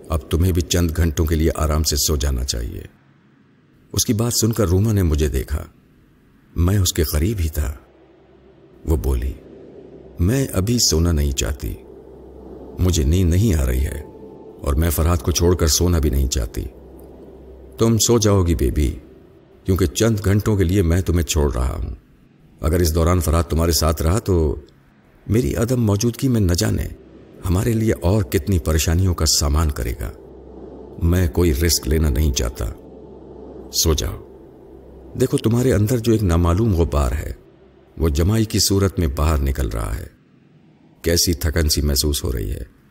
اب تمہیں بھی چند گھنٹوں کے لیے آرام سے سو جانا چاہیے. اس کی بات سن کر روما نے مجھے دیکھا. میں اس کے قریب ہی تھا. وہ بولی، میں ابھی سونا نہیں چاہتی. مجھے نیند نہیں آ رہی ہے اور میں فرحت کو چھوڑ کر سونا بھی نہیں چاہتی. تم سو جاؤ گی بیبی، کیونکہ چند گھنٹوں کے لیے میں تمہیں چھوڑ رہا ہوں. اگر اس دوران فرحت تمہارے ساتھ رہا تو میری عدم موجودگی میں نہ جانے ہمارے لیے اور کتنی پریشانیوں کا سامان کرے گا۔ میں کوئی رسک لینا نہیں چاہتا۔ سو جاؤ۔ دیکھو تمہارے اندر جو ایک نامعلوم غبار ہے، وہ جمائی کی صورت میں باہر نکل رہا ہے۔ کیسی تھکن سی محسوس ہو رہی ہے۔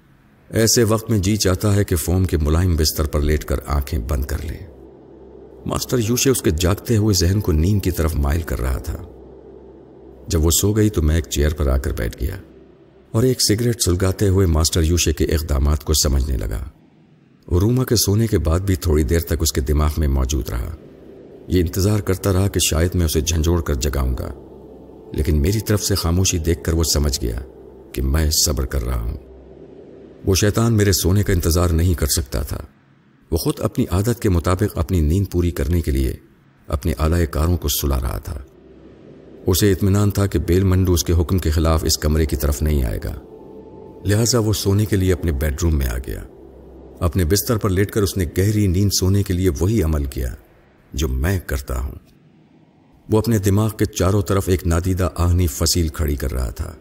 ایسے وقت میں جی چاہتا ہے کہ فوم کے ملائم بستر پر لیٹ کر آنکھیں بند کر لیں ماسٹر یوشے اس کے جاگتے ہوئے ذہن کو نیند کی طرف مائل کر رہا تھا۔ جب وہ سو گئی تو میں ایک چیئر پر آ کر بیٹھ گیا اور ایک سگریٹ سلگاتے ہوئے ماسٹر یوشے کے اقدامات کو سمجھنے لگا۔ روما کے سونے کے بعد بھی تھوڑی دیر تک اس کے دماغ میں موجود رہا۔ یہ انتظار کرتا رہا کہ شاید میں اسے جھنجھوڑ کر جگاؤں گا۔ لیکن میری طرف سے خاموشی دیکھ کر وہ سمجھ گیا کہ میں صبر کر رہا ہوں۔ وہ شیطان میرے سونے کا انتظار نہیں کر سکتا تھا۔ وہ خود اپنی عادت کے مطابق اپنی نیند پوری کرنے کے لیے اپنے آلائے کاروں کو سلا رہا تھا۔ اسے اطمینان تھا کہ بیل منڈو اس کے حکم کے خلاف اس کمرے کی طرف نہیں آئے گا۔ لہذا وہ سونے کے لیے اپنے بیڈ روم میں آ گیا۔ اپنے بستر پر لیٹ کر اس نے گہری نیند سونے کے لیے وہی عمل کیا جو میں کرتا ہوں۔ وہ اپنے دماغ کے چاروں طرف ایک نادیدہ آہنی فصیل کھڑی کر رہا تھا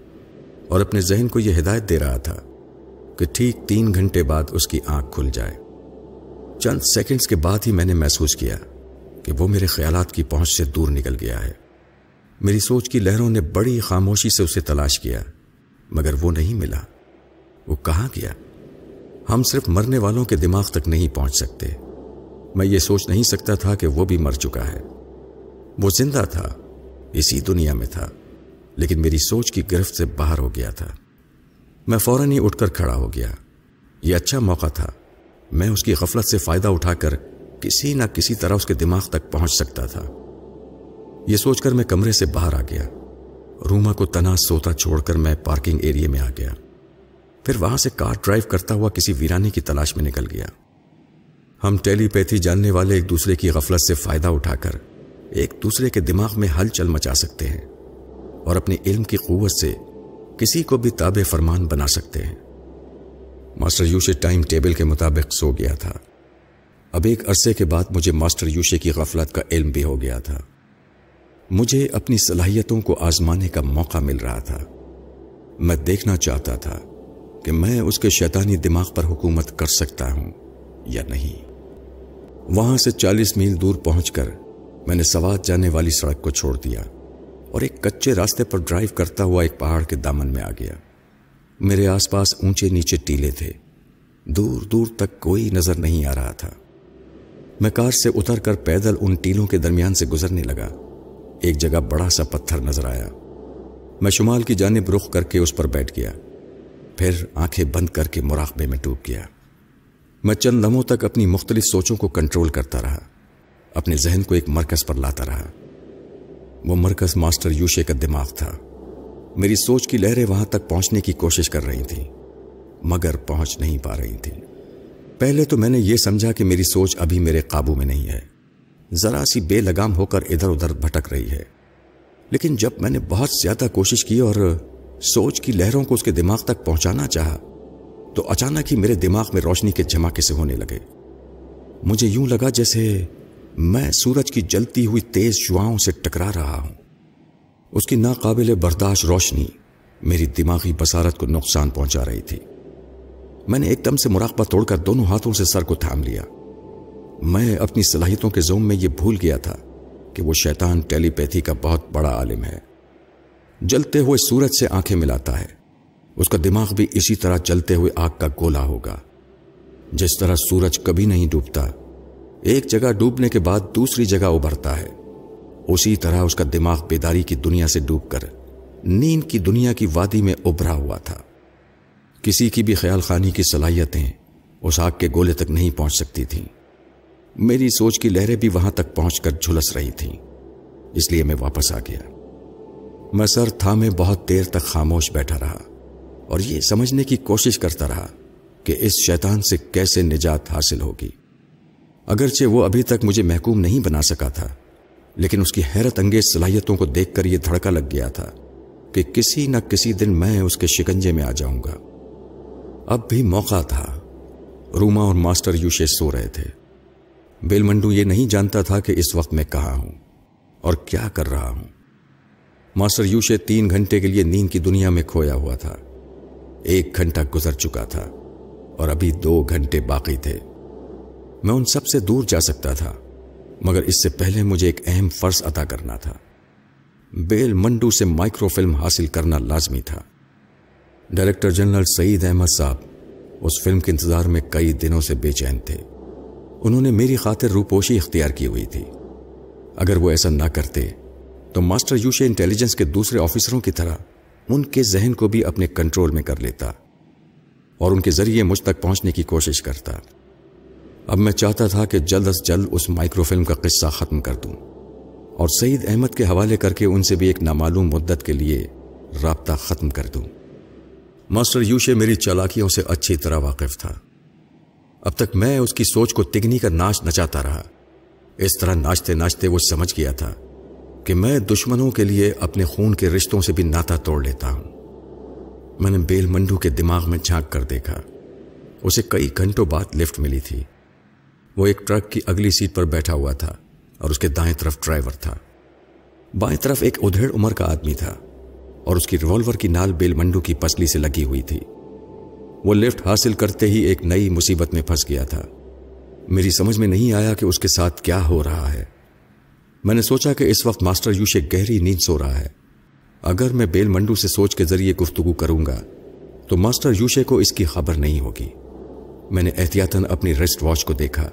اور اپنے ذہن کو یہ ہدایت دے رہا تھا کہ ٹھیک تین گھنٹے بعد اس کی آنکھ کھل جائے۔ چند سیکنڈز کے بعد ہی میں نے محسوس کیا کہ وہ میرے خیالات کی پہنچ سے دور نکل گیا ہے۔ میری سوچ کی لہروں نے بڑی خاموشی سے اسے تلاش کیا، مگر وہ نہیں ملا۔ وہ کہاں گیا؟ ہم صرف مرنے والوں کے دماغ تک نہیں پہنچ سکتے۔ میں یہ سوچ نہیں سکتا تھا کہ وہ بھی مر چکا ہے۔ وہ زندہ تھا، اسی دنیا میں تھا، لیکن میری سوچ کی گرفت سے باہر ہو گیا تھا۔ میں فوراً ہی اٹھ کر کھڑا ہو گیا۔ یہ اچھا موقع تھا۔ میں اس کی غفلت سے فائدہ اٹھا کر کسی نہ کسی طرح اس کے دماغ تک پہنچ سکتا تھا۔ یہ سوچ کر میں کمرے سے باہر آ گیا۔ روما کو تنا سوتا چھوڑ کر میں پارکنگ ایریے میں آ گیا۔ پھر وہاں سے کار ڈرائیو کرتا ہوا کسی ویرانی کی تلاش میں نکل گیا۔ ہم ٹیلی پیتھی جاننے والے ایک دوسرے کی غفلت سے فائدہ اٹھا کر ایک دوسرے کے دماغ میں ہلچل مچا سکتے ہیں اور اپنے علم کی قوت سے کسی کو بھی تاب فرمان بنا سکتے ہیں۔ ماسٹر یوشے ٹائم ٹیبل کے مطابق سو گیا تھا۔ اب ایک عرصے کے بعد مجھے ماسٹر یوشے کی غفلت کا علم بھی ہو گیا تھا۔ مجھے اپنی صلاحیتوں کو آزمانے کا موقع مل رہا تھا۔ میں دیکھنا چاہتا تھا کہ میں اس کے شیطانی دماغ پر حکومت کر سکتا ہوں یا نہیں۔ وہاں سے چالیس میل دور پہنچ کر میں نے سوات جانے والی سڑک کو چھوڑ دیا اور ایک کچے راستے پر ڈرائیو کرتا ہوا ایک پہاڑ کے دامن میں آ گیا۔ میرے آس پاس اونچے نیچے ٹیلے تھے۔ دور دور تک کوئی نظر نہیں آ رہا تھا۔ میں کار سے اتر کر پیدل ان ٹیلوں کے درمیان سے گزرنے لگا۔ ایک جگہ بڑا سا پتھر نظر آیا۔ میں شمال کی جانب رخ کر کے اس پر بیٹھ گیا۔ پھر آنکھیں بند کر کے مراقبے میں ٹوب گیا۔ میں چند لمحوں تک اپنی مختلف سوچوں کو کنٹرول کرتا رہا۔ اپنے ذہن کو ایک مرکز پر لاتا رہا۔ وہ مرکز ماسٹر یوشے کا دماغ تھا۔ میری سوچ کی لہریں وہاں تک پہنچنے کی کوشش کر رہی تھیں، مگر پہنچ نہیں پا رہی تھیں۔ پہلے تو میں نے یہ سمجھا کہ میری سوچ ابھی میرے قابو میں نہیں ہے۔ ذرا سی بے لگام ہو کر ادھر ادھر بھٹک رہی ہے۔ لیکن جب میں نے بہت زیادہ کوشش کی اور سوچ کی لہروں کو اس کے دماغ تک پہنچانا چاہا، تو اچانک ہی میرے دماغ میں روشنی کے جھماکے سے ہونے لگے۔ مجھے یوں لگا جیسے میں سورج کی جلتی ہوئی تیز شعاؤں سے ٹکرا رہا ہوں۔ اس کی ناقابل برداشت روشنی میری دماغی بسارت کو نقصان پہنچا رہی تھی۔ میں نے ایک دم سے مراقبہ توڑ کر دونوں ہاتھوں سے سر کو تھام لیا۔ میں اپنی صلاحیتوں کے زوم میں یہ بھول گیا تھا کہ وہ شیطان ٹیلی پیتھی کا بہت بڑا عالم ہے۔ جلتے ہوئے سورج سے آنکھیں ملاتا ہے۔ اس کا دماغ بھی اسی طرح چلتے ہوئے آگ کا گولا ہوگا۔ جس طرح سورج کبھی نہیں ڈوبتا، ایک جگہ ڈوبنے کے بعد دوسری جگہ ابھرتا ہے۔ اسی طرح اس کا دماغ بیداری کی دنیا سے ڈوب کر، نیند کی دنیا کی وادی میں ابھرا ہوا تھا۔ کسی کی بھی خیال خانی کی صلاحیتیں اس آگ کے گولے تک نہیں پہنچ سکتی تھیں۔ میری سوچ کی لہریں بھی وہاں تک پہنچ کر جھلس رہی تھیں۔ اس لیے میں واپس آ گیا۔ میں سر تھامے بہت دیر تک خاموش بیٹھا رہا اور یہ سمجھنے کی کوشش کرتا رہا کہ اس شیطان سے کیسے نجات حاصل ہوگی۔ اگرچہ وہ ابھی تک مجھے محکوم نہیں بنا سکا تھا، لیکن اس کی حیرت انگیز صلاحیتوں کو دیکھ کر یہ دھڑکا لگ گیا تھا کہ کسی نہ کسی دن میں اس کے شکنجے میں آ جاؤں گا۔ اب بھی موقع تھا۔ روما اور ماسٹر یوشے سو رہے تھے۔ بیل منڈو یہ نہیں جانتا تھا کہ اس وقت میں کہاں ہوں اور کیا کر رہا ہوں۔ ماسٹر یوشے تین گھنٹے کے لیے نیند کی دنیا میں کھویا ہوا تھا۔ ایک گھنٹہ گزر چکا تھا اور ابھی دو گھنٹے باقی تھے۔ میں ان سب سے دور جا سکتا تھا، مگر اس سے پہلے مجھے ایک اہم فرض ادا کرنا تھا۔ بیل منڈو سے مائکرو فلم حاصل کرنا لازمی تھا۔ ڈائریکٹر جنرل سعید احمد صاحب اس فلم کے انتظار میں کئی دنوں سے بے چین تھے۔ انہوں نے میری خاطر روپوشی اختیار کی ہوئی تھی۔ اگر وہ ایسا نہ کرتے، تو ماسٹر یوشے انٹیلیجنس کے دوسرے آفیسروں کی طرح ان کے ذہن کو بھی اپنے کنٹرول میں کر لیتا اور ان کے ذریعے مجھ تک پہنچنے کی کوشش کرتا۔ اب میں چاہتا تھا کہ جلد از جلد اس مائکرو فلم کا قصہ ختم کر دوں اور سعید احمد کے حوالے کر کے ان سے بھی ایک نامعلوم مدت کے لیے رابطہ ختم کر دوں۔ ماسٹر یوشے میری چالاکیوں سے اچھی طرح واقف تھا۔ اب تک میں اس کی سوچ کو تگنی کا ناچ نچاتا رہا۔ اس طرح ناچتے ناچتے وہ سمجھ گیا تھا کہ میں دشمنوں کے لیے اپنے خون کے رشتوں سے بھی ناتا توڑ لیتا ہوں۔ میں نے بیل منڈو کے دماغ میں جھانک کر دیکھا۔ اسے کئی گھنٹوں بعد لفٹ ملی تھی۔ وہ ایک ٹرک کی اگلی سیٹ پر بیٹھا ہوا تھا اور اس کے دائیں طرف ڈرائیور تھا۔ بائیں طرف ایک ادھیڑ عمر کا آدمی تھا اور اس کی ریوالور کی نال بیل منڈو کی پسلی سے لگی ہوئی تھی۔ وہ لفٹ حاصل کرتے ہی ایک نئی مصیبت میں پھنس گیا تھا۔ میری سمجھ میں نہیں آیا کہ اس کے ساتھ کیا ہو رہا ہے۔ میں نے سوچا کہ اس وقت ماسٹر یوشے گہری نیند سو رہا ہے۔ اگر میں بیل منڈو سے سوچ کے ذریعے گفتگو کروں گا، تو ماسٹر یوشے کو اس کی خبر نہیں ہوگی۔ میں نے احتیاطاً اپنی ریسٹ واچ کو دیکھا۔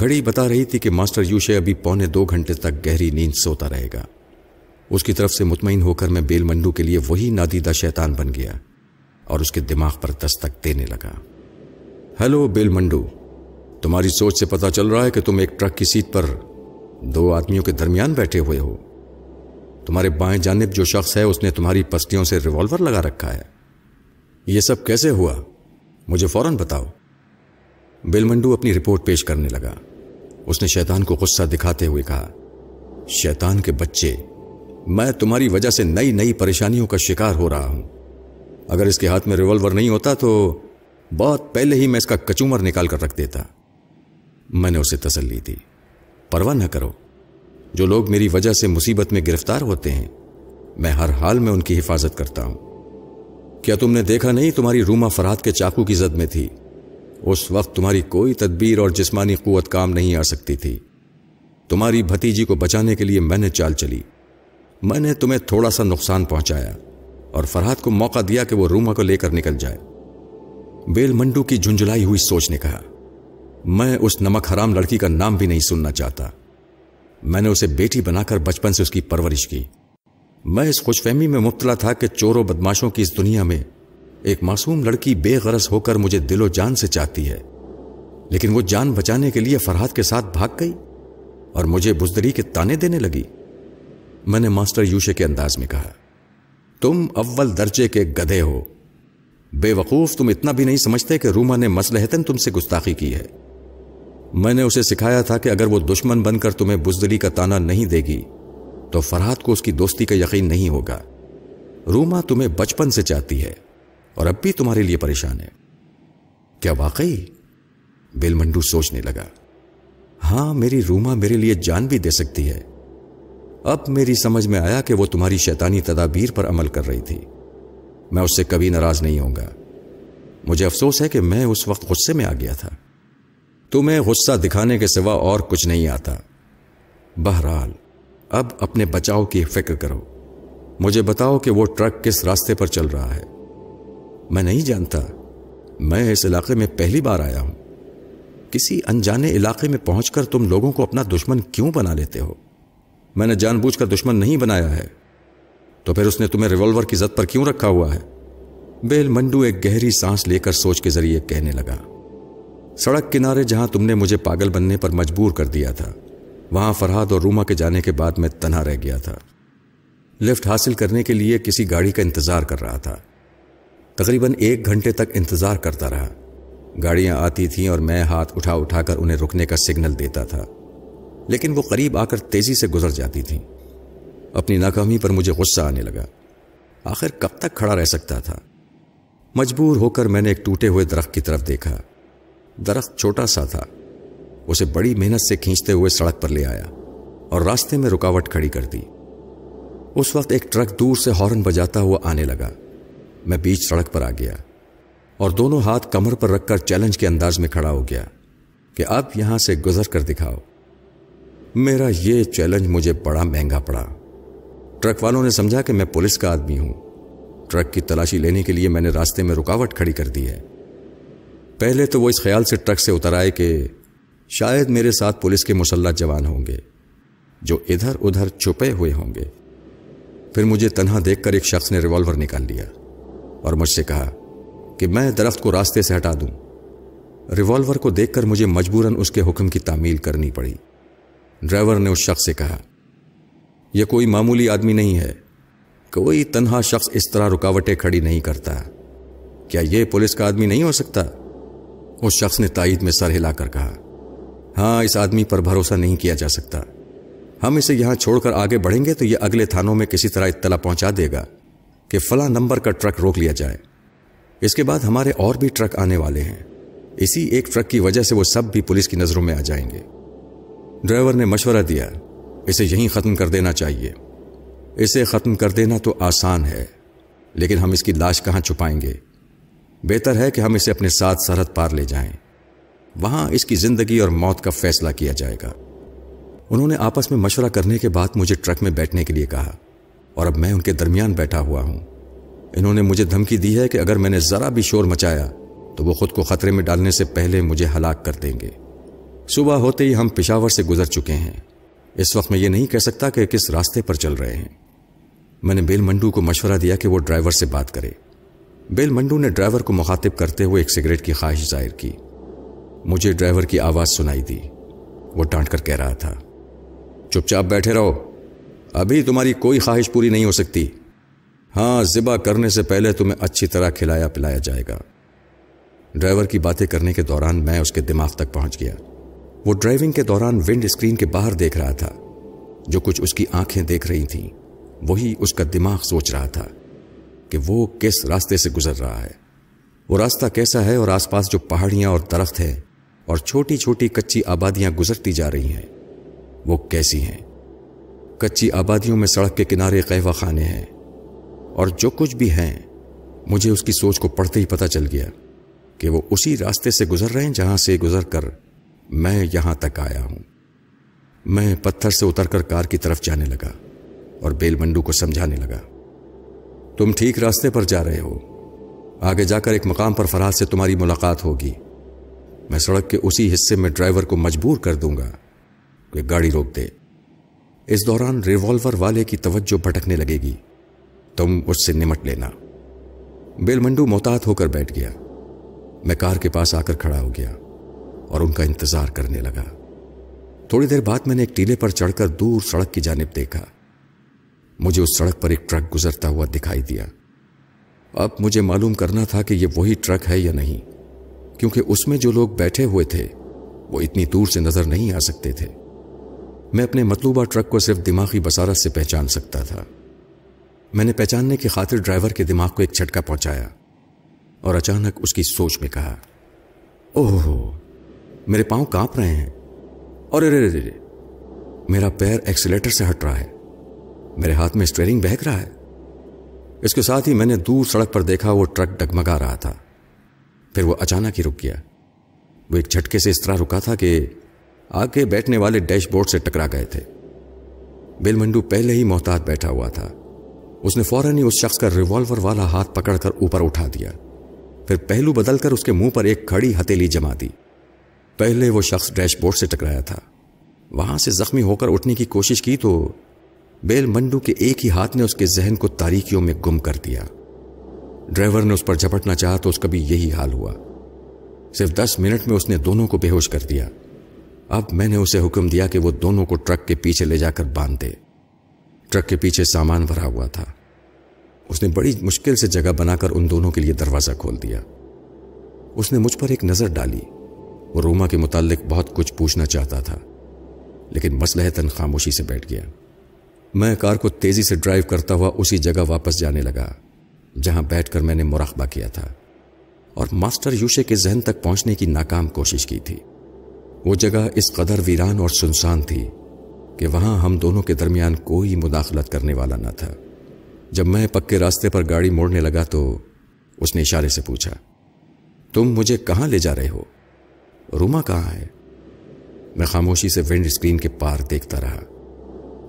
گھڑی بتا رہی تھی کہ ماسٹر یوشے ابھی پونے دو گھنٹے تک گہری نیند سوتا رہے گا۔ اس کی طرف سے مطمئن ہو کر میں بیل منڈو کے لیے وہی نادیدہ شیطان بن گیا۔ اور اس کے دماغ پر دستک دینے لگا۔ ہیلو بیل منڈو، تمہاری سوچ سے پتا چل رہا ہے کہ تم ایک ٹرک کی سیٹ پر دو آدمیوں کے درمیان بیٹھے ہوئے ہو۔ تمہارے بائیں جانب جو شخص ہے، اس نے تمہاری پستیوں سے ریوالور لگا رکھا ہے۔ یہ سب کیسے ہوا؟ مجھے فوراً بتاؤ۔ بل منڈو اپنی رپورٹ پیش کرنے لگا۔ اس نے شیطان کو غصہ دکھاتے ہوئے کہا، شیطان کے بچے، میں تمہاری وجہ سے نئی نئی پریشانیوں کا شکار ہو رہا ہوں۔ اگر اس کے ہاتھ میں ریوالور نہیں ہوتا تو بہت پہلے ہی میں اس کا کچومر نکال کر رکھ دیتا۔ میں نے اسے تسلی دی۔ پرواہ نہ کرو۔ جو لوگ میری وجہ سے مصیبت میں گرفتار ہوتے ہیں، میں ہر حال میں ان کی حفاظت کرتا ہوں۔ کیا تم نے دیکھا نہیں تمہاری روما فراد کے چاقو کی زد میں تھی؟ اس وقت تمہاری کوئی تدبیر اور جسمانی قوت کام نہیں آ سکتی تھی۔ تمہاری بھتیجی کو بچانے کے لیے میں نے چال چلی۔ میں نے تمہیں تھوڑا سا نقصان پہنچایا۔ اور فرحت کو موقع دیا کہ وہ روما کو لے کر نکل جائے۔ بیل منڈو کی جھنجھلائی ہوئی سوچ نے کہا، میں اس نمک حرام لڑکی کا نام بھی نہیں سننا چاہتا۔ میں نے اسے بیٹی بنا کر بچپن سے اس کی پرورش کی۔ میں اس خوش فہمی میں مبتلا تھا کہ چوروں بدماشوں کی اس دنیا میں ایک معصوم لڑکی بے غرض ہو کر مجھے دل و جان سے چاہتی ہے۔ لیکن وہ جان بچانے کے لیے فرحت کے ساتھ بھاگ گئی اور مجھے بزدری کے تانے دینے لگی۔ میں نے ماسٹر یوشے کے انداز میں کہا تم اول درجے کے گدھے ہو۔ بے وقوف تم اتنا بھی نہیں سمجھتے کہ روما نے مسلحتن تم سے گستاخی کی ہے۔ میں نے اسے سکھایا تھا کہ اگر وہ دشمن بن کر تمہیں بزدری کا تانا نہیں دے گی، تو فرحت کو اس کی دوستی کا یقین نہیں ہوگا۔ روما تمہیں بچپن سے چاہتی ہے اور اب بھی تمہارے لیے پریشان ہے۔ کیا واقعی؟ بیل منڈو سوچنے لگا۔ ہاں میری روما میرے لیے جان بھی دے سکتی ہے۔ اب میری سمجھ میں آیا کہ وہ تمہاری شیطانی تدابیر پر عمل کر رہی تھی۔ میں اس سے کبھی ناراض نہیں ہوں گا۔ مجھے افسوس ہے کہ میں اس وقت غصے میں آ گیا تھا۔ تمہیں غصہ دکھانے کے سوا اور کچھ نہیں آتا۔ بہرحال، اب اپنے بچاؤ کی فکر کرو۔ مجھے بتاؤ کہ وہ ٹرک کس راستے پر چل رہا ہے۔ میں نہیں جانتا۔ میں اس علاقے میں پہلی بار آیا ہوں۔ کسی انجانے علاقے میں پہنچ کر تم لوگوں کو اپنا دشمن کیوں بنا لیتے ہو؟ میں نے جان بوجھ کر دشمن نہیں بنایا ہے۔ تو پھر اس نے تمہیں ریوالور کی زد پر کیوں رکھا ہوا ہے؟ بیل منڈو ایک گہری سانس لے کر سوچ کے ذریعے کہنے لگا۔ سڑک کنارے جہاں تم نے مجھے پاگل بننے پر مجبور کر دیا تھا، وہاں فرحاد اور روما کے جانے کے بعد میں تنہا رہ گیا تھا۔ لفٹ حاصل کرنے کے لیے کسی گاڑی کا انتظار کر رہا تھا۔ تقریباً ایک گھنٹے تک انتظار کرتا رہا۔ گاڑیاں آتی تھیں اور میں ہاتھ اٹھا اٹھا کر انہیں رکنے کا سگنل دیتا تھا۔ لیکن وہ قریب آ کر تیزی سے گزر جاتی تھیں۔ اپنی ناکامی پر مجھے غصہ آنے لگا۔ آخر کب تک کھڑا رہ سکتا تھا؟ مجبور ہو کر میں نے ایک ٹوٹے ہوئے درخت کی طرف دیکھا۔ درخت چھوٹا سا تھا۔ اسے بڑی محنت سے کھینچتے ہوئے سڑک پر لے آیا اور راستے میں رکاوٹ کھڑی کر دی۔ اس وقت ایک ٹرک دور سے ہارن بجاتا ہوا آنے لگا۔ میں بیچ سڑک پر آ گیا اور دونوں ہاتھ کمر پر رکھ کر چیلنج کے انداز میں کھڑا ہو گیا کہ اب یہاں سے گزر کر دکھاؤ۔ میرا یہ چیلنج مجھے بڑا مہنگا پڑا۔ ٹرک والوں نے سمجھا کہ میں پولیس کا آدمی ہوں۔ ٹرک کی تلاشی لینے کے لیے میں نے راستے میں رکاوٹ کھڑی کر دی ہے۔ پہلے تو وہ اس خیال سے ٹرک سے اتر آئے کہ شاید میرے ساتھ پولیس کے مسلح جوان ہوں گے، جو ادھر ادھر چھپے ہوئے ہوں گے۔ پھر مجھے تنہا دیکھ کر ایک شخص نے ریوالور نکال لیا اور مجھ سے کہا کہ میں درخت کو راستے سے ہٹا دوں۔ ریوالور کو دیکھ کر مجھے مجبوراً اس کے حکم کی تعمیل کرنی پڑی۔ ڈرائیور نے اس شخص سے کہا، یہ کوئی معمولی آدمی نہیں ہے۔ کوئی تنہا شخص اس طرح رکاوٹیں کھڑی نہیں کرتا۔ کیا یہ پولیس کا آدمی نہیں ہو سکتا؟ اس شخص نے تائید میں سر ہلا کر کہا ہاں اس آدمی پر بھروسہ نہیں کیا جا سکتا۔ ہم اسے یہاں چھوڑ کر آگے بڑھیں گے تو یہ اگلے تھانوں میں کسی طرح اطلاع پہنچا دے گا کہ فلاں نمبر کا ٹرک روک لیا جائے۔ اس کے بعد ہمارے اور بھی ٹرک آنے والے ہیں۔ اسی ایک ٹرک کی وجہ سے وہ سب بھی پولیس کی نظروں میں آ جائیں گے۔ ڈرائیور نے مشورہ دیا، اسے یہیں ختم کر دینا چاہیے۔ اسے ختم کر دینا تو آسان ہے، لیکن ہم اس کی لاش کہاں چھپائیں گے؟ بہتر ہے کہ ہم اسے اپنے ساتھ سرحد پار لے جائیں۔ وہاں اس کی زندگی اور موت کا فیصلہ کیا جائے گا۔ انہوں نے آپس میں مشورہ کرنے کے بعد مجھے ٹرک میں بیٹھنے کے لیے کہا، اور اب میں ان کے درمیان بیٹھا ہوا ہوں۔ انہوں نے مجھے دھمکی دی ہے کہ اگر میں نے ذرا بھی شور مچایا، تو وہ خود کو خطرے میں ڈالنے سے پہلے مجھے ہلاک کر دیں گے۔ صبح ہوتے ہی ہم پشاور سے گزر چکے ہیں۔ اس وقت میں یہ نہیں کہہ سکتا کہ کس راستے پر چل رہے ہیں۔ میں نے بیل منڈو کو مشورہ دیا کہ وہ ڈرائیور سے بات کرے۔ بیل منڈو نے ڈرائیور کو مخاطب کرتے ہوئے ایک سگریٹ کی خواہش ظاہر کی۔ مجھے ڈرائیور کی آواز سنائی دی۔ وہ ڈانٹ کر کہہ رہا تھا۔ چپ چاپ بیٹھے رہو۔ ابھی تمہاری کوئی خواہش پوری نہیں ہو سکتی۔ ہاں ذبح کرنے سے پہلے تمہیں اچھی طرح کھلایا پلایا جائے گا۔ ڈرائیور کی باتیں کرنے کے دوران میں اس کے دماغ تک پہنچ گیا۔ وہ ڈرائیونگ کے دوران ونڈ اسکرین کے باہر دیکھ رہا تھا۔ جو کچھ اس کی آنکھیں دیکھ رہی تھیں، وہی اس کا دماغ سوچ رہا تھا کہ وہ کس راستے سے گزر رہا ہے۔ وہ راستہ کیسا ہے اور آس پاس جو پہاڑیاں اور درخت ہیں اور چھوٹی چھوٹی کچی آبادیاں گزرتی جا رہی ہیں، وہ کیسی ہیں؟ کچی آبادیوں میں سڑک کے کنارے قہوہ خانے ہیں۔ اور جو کچھ بھی ہیں، مجھے اس کی سوچ کو پڑھتے ہی پتہ چل گیا کہ وہ اسی راستے سے گزر رہے ہیں جہاں سے گزر کر میں یہاں تک آیا ہوں۔ میں پتھر سے اتر کر کار کی طرف جانے لگا اور بیل منڈو کو سمجھانے لگا۔ تم ٹھیک راستے پر جا رہے ہو۔ آگے جا کر ایک مقام پر فراز سے تمہاری ملاقات ہوگی۔ میں سڑک کے اسی حصے میں ڈرائیور کو مجبور کر دوں گا کہ گاڑی روک دے۔ اس دوران ریوالور والے کی توجہ بھٹکنے لگے گی۔ تم اس سے نمٹ لینا۔ بیل منڈو محتاط ہو کر بیٹھ گیا۔ میں کار کے پاس آ کر کھڑا ہو گیا۔ اور ان کا انتظار کرنے لگا۔ تھوڑی دیر بعد میں نے ایک ٹیلے پر چڑھ کر دور سڑک کی جانب دیکھا۔ مجھے اس سڑک پر ایک ٹرک گزرتا ہوا دکھائی دیا۔ اب مجھے معلوم کرنا تھا کہ یہ وہی ٹرک ہے یا نہیں، کیونکہ اس میں جو لوگ بیٹھے ہوئے تھے، وہ اتنی دور سے نظر نہیں آ سکتے تھے۔ میں اپنے مطلوبہ ٹرک کو صرف دماغی بصارت سے پہچان سکتا تھا۔ میں نے پہچاننے کی خاطر ڈرائیور کے دماغ کو ایک جھٹکا پہنچایا اور اچانک اس کی سوچ میں کہا، اوہ میرے پاؤں کانپ رہے ہیں۔ اور ارے رے میرا پیر ایکسیلیٹر سے ہٹ رہا ہے۔ میرے ہاتھ میں اسٹیئرنگ بہک رہا ہے۔ اس کے ساتھ ہی میں نے دور سڑک پر دیکھا وہ ٹرک ڈگمگا رہا تھا۔ پھر وہ اچانک ہی رک گیا۔ وہ ایک جھٹکے سے اس طرح رکا تھا کہ آگے بیٹھنے والے ڈیش بورڈ سے ٹکرا گئے تھے۔ بل منڈو پہلے ہی محتاط بیٹھا ہوا تھا۔ اس نے فوراً ہی اس شخص کا ریوالور والا ہاتھ پکڑ کر اوپر اٹھا دیا۔ پھر پہلو بدل کر اس کے منہ پر ایک کھڑی ہتیلی جما دی۔ پہلے وہ شخص ڈیش بورڈ سے ٹکرایا تھا۔ وہاں سے زخمی ہو کر اٹھنے کی کوشش کی تو بیل منڈو کے ایک ہی ہاتھ نے اس کے ذہن کو تاریکیوں میں گم کر دیا۔ ڈرائیور نے اس پر جھپٹنا چاہا تو اس کا بھی یہی حال ہوا۔ صرف دس منٹ میں اس نے دونوں کو بے ہوش کر دیا۔ اب میں نے اسے حکم دیا کہ وہ دونوں کو ٹرک کے پیچھے لے جا کر باندھ دے۔ ٹرک کے پیچھے سامان بھرا ہوا تھا۔ اس نے بڑی مشکل سے جگہ بنا کر ان دونوں کے لیے دروازہ کھول دیا۔ اس نے مجھ پر ایک نظر ڈالی۔ وہ روما کے متعلق بہت کچھ پوچھنا چاہتا تھا، لیکن مسلح خاموشی سے بیٹھ گیا۔ میں کار کو تیزی سے ڈرائیو کرتا ہوا اسی جگہ واپس جانے لگا، جہاں بیٹھ کر میں نے مراقبہ کیا تھا۔ اور ماسٹر یوشے کے ذہن تک پہنچنے کی ناکام کوشش کی تھی۔ وہ جگہ اس قدر ویران اور سنسان تھی کہ وہاں ہم دونوں کے درمیان کوئی مداخلت کرنے والا نہ تھا۔ جب میں پکے راستے پر گاڑی موڑنے لگا تو اس نے اشارے سے پوچھا، تم مجھے کہاں لے جا رہے ہو؟ روما کہاں ہے؟ میں خاموشی سے ونڈ اسکرین کے پار دیکھتا رہا،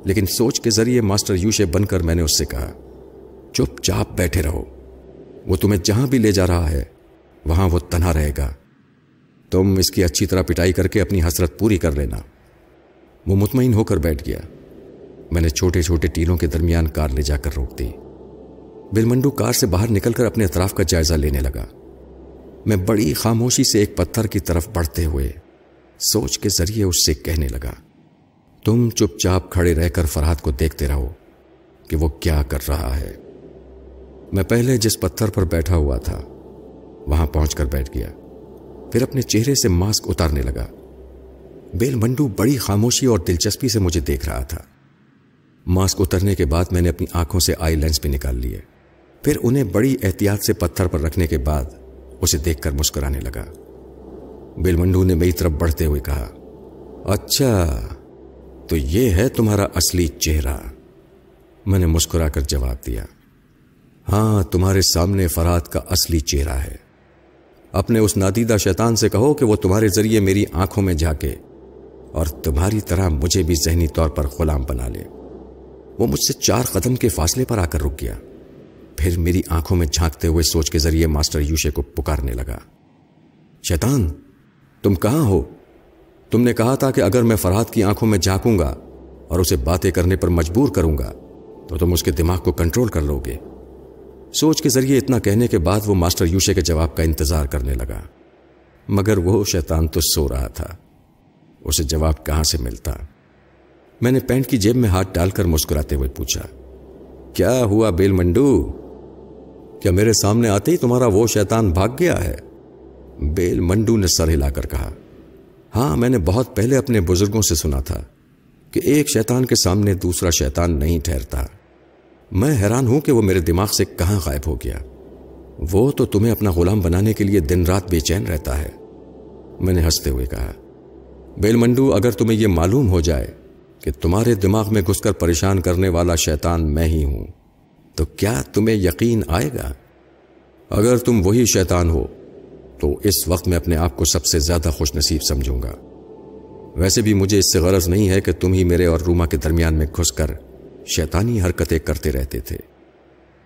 لیکن سوچ کے ذریعے ماسٹر یوشے بن کر میں نے اس سے کہا، چپ چاپ بیٹھے رہو، وہ تمہیں جہاں بھی لے جا رہا ہے، وہاں وہ تنہا رہے گا۔ تم اس کی اچھی طرح پٹائی کر کے اپنی حسرت پوری کر لینا۔ وہ مطمئن ہو کر بیٹھ گیا۔ میں نے چھوٹے چھوٹے ٹیلوں کے درمیان کار لے جا کر روک دی۔ بل منڈو کار سے باہر نکل کر اپنے اطراف کا جائزہ لینے لگا۔ میں بڑی خاموشی سے ایک پتھر کی طرف بڑھتے ہوئے سوچ کے ذریعے اس سے کہنے لگا، تم چپ چاپ کھڑے رہ کر فرحت کو دیکھتے رہو کہ وہ کیا کر رہا ہے۔ میں پہلے جس پتھر پر بیٹھا ہوا تھا، وہاں پہنچ کر بیٹھ گیا۔ پھر اپنے چہرے سے ماسک اتارنے لگا۔ بیل منڈو بڑی خاموشی اور دلچسپی سے مجھے دیکھ رہا تھا۔ ماسک اترنے کے بعد میں نے اپنی آنکھوں سے آئی لینس بھی نکال لیے۔ پھر انہیں بڑی احتیاط سے پتھر پر رکھنے کے بعد اسے دیکھ کر مسکرانے لگا۔ بیل منڈو نے میری طرف بڑھتے ہوئے کہا اچھا تو یہ ہے تمہارا اصلی چہرہ۔ میں نے مسکرا کر جواب دیا ہاں تمہارے سامنے فراد کا اصلی چہرہ ہے۔ اپنے اس نادیدہ شیطان سے کہو کہ وہ تمہارے ذریعے میری آنکھوں میں جھانکے اور تمہاری طرح مجھے بھی ذہنی طور پر غلام بنا لے۔ وہ مجھ سے چار قدم کے فاصلے پر آ کر رک گیا۔ پھر میری آنکھوں میں جھانکتے ہوئے سوچ کے ذریعے ماسٹر یوشے کو پکارنے لگا۔ شیطان، تم کہاں ہو؟ تم نے کہا تھا کہ اگر میں فرحت کی آنکھوں میں جھانکوں گا اور اسے باتیں کرنے پر مجبور کروں گا، تو تم اس کے دماغ کو کنٹرول کر لو گے۔ سوچ کے ذریعے اتنا کہنے کے بعد وہ ماسٹر یوشے کے جواب کا انتظار کرنے لگا۔ مگر وہ شیطان تو سو رہا تھا۔ اسے جواب کہاں سے ملتا؟ میں نے پینٹ کی جیب میں ہاتھ ڈال کر مسکراتے ہوئے پوچھا، کیا ہوا بیل منڈو کیا میرے سامنے آتے ہی تمہارا وہ شیطان بھاگ گیا ہے؟ بیل منڈو نے سر ہلا کر کہا ہاں میں نے بہت پہلے اپنے بزرگوں سے سنا تھا کہ ایک شیطان کے سامنے دوسرا شیطان نہیں ٹھہرتا۔ میں حیران ہوں کہ وہ میرے دماغ سے کہاں غائب ہو گیا۔ وہ تو تمہیں اپنا غلام بنانے کے لیے دن رات بے چین رہتا ہے۔ میں نے ہنستے ہوئے کہا، بیل منڈو، اگر تمہیں یہ معلوم ہو جائے کہ تمہارے دماغ میں گھس کر پریشان کرنے والا شیطان میں ہی ہوں۔ تو کیا تمہیں یقین آئے گا؟ اگر تم وہی شیطان ہو، تو اس وقت میں اپنے آپ کو سب سے زیادہ خوش نصیب سمجھوں گا۔ ویسے بھی مجھے اس سے غرض نہیں ہے کہ تم ہی میرے اور روما کے درمیان میں گھس کر شیطانی حرکتیں کرتے رہتے تھے،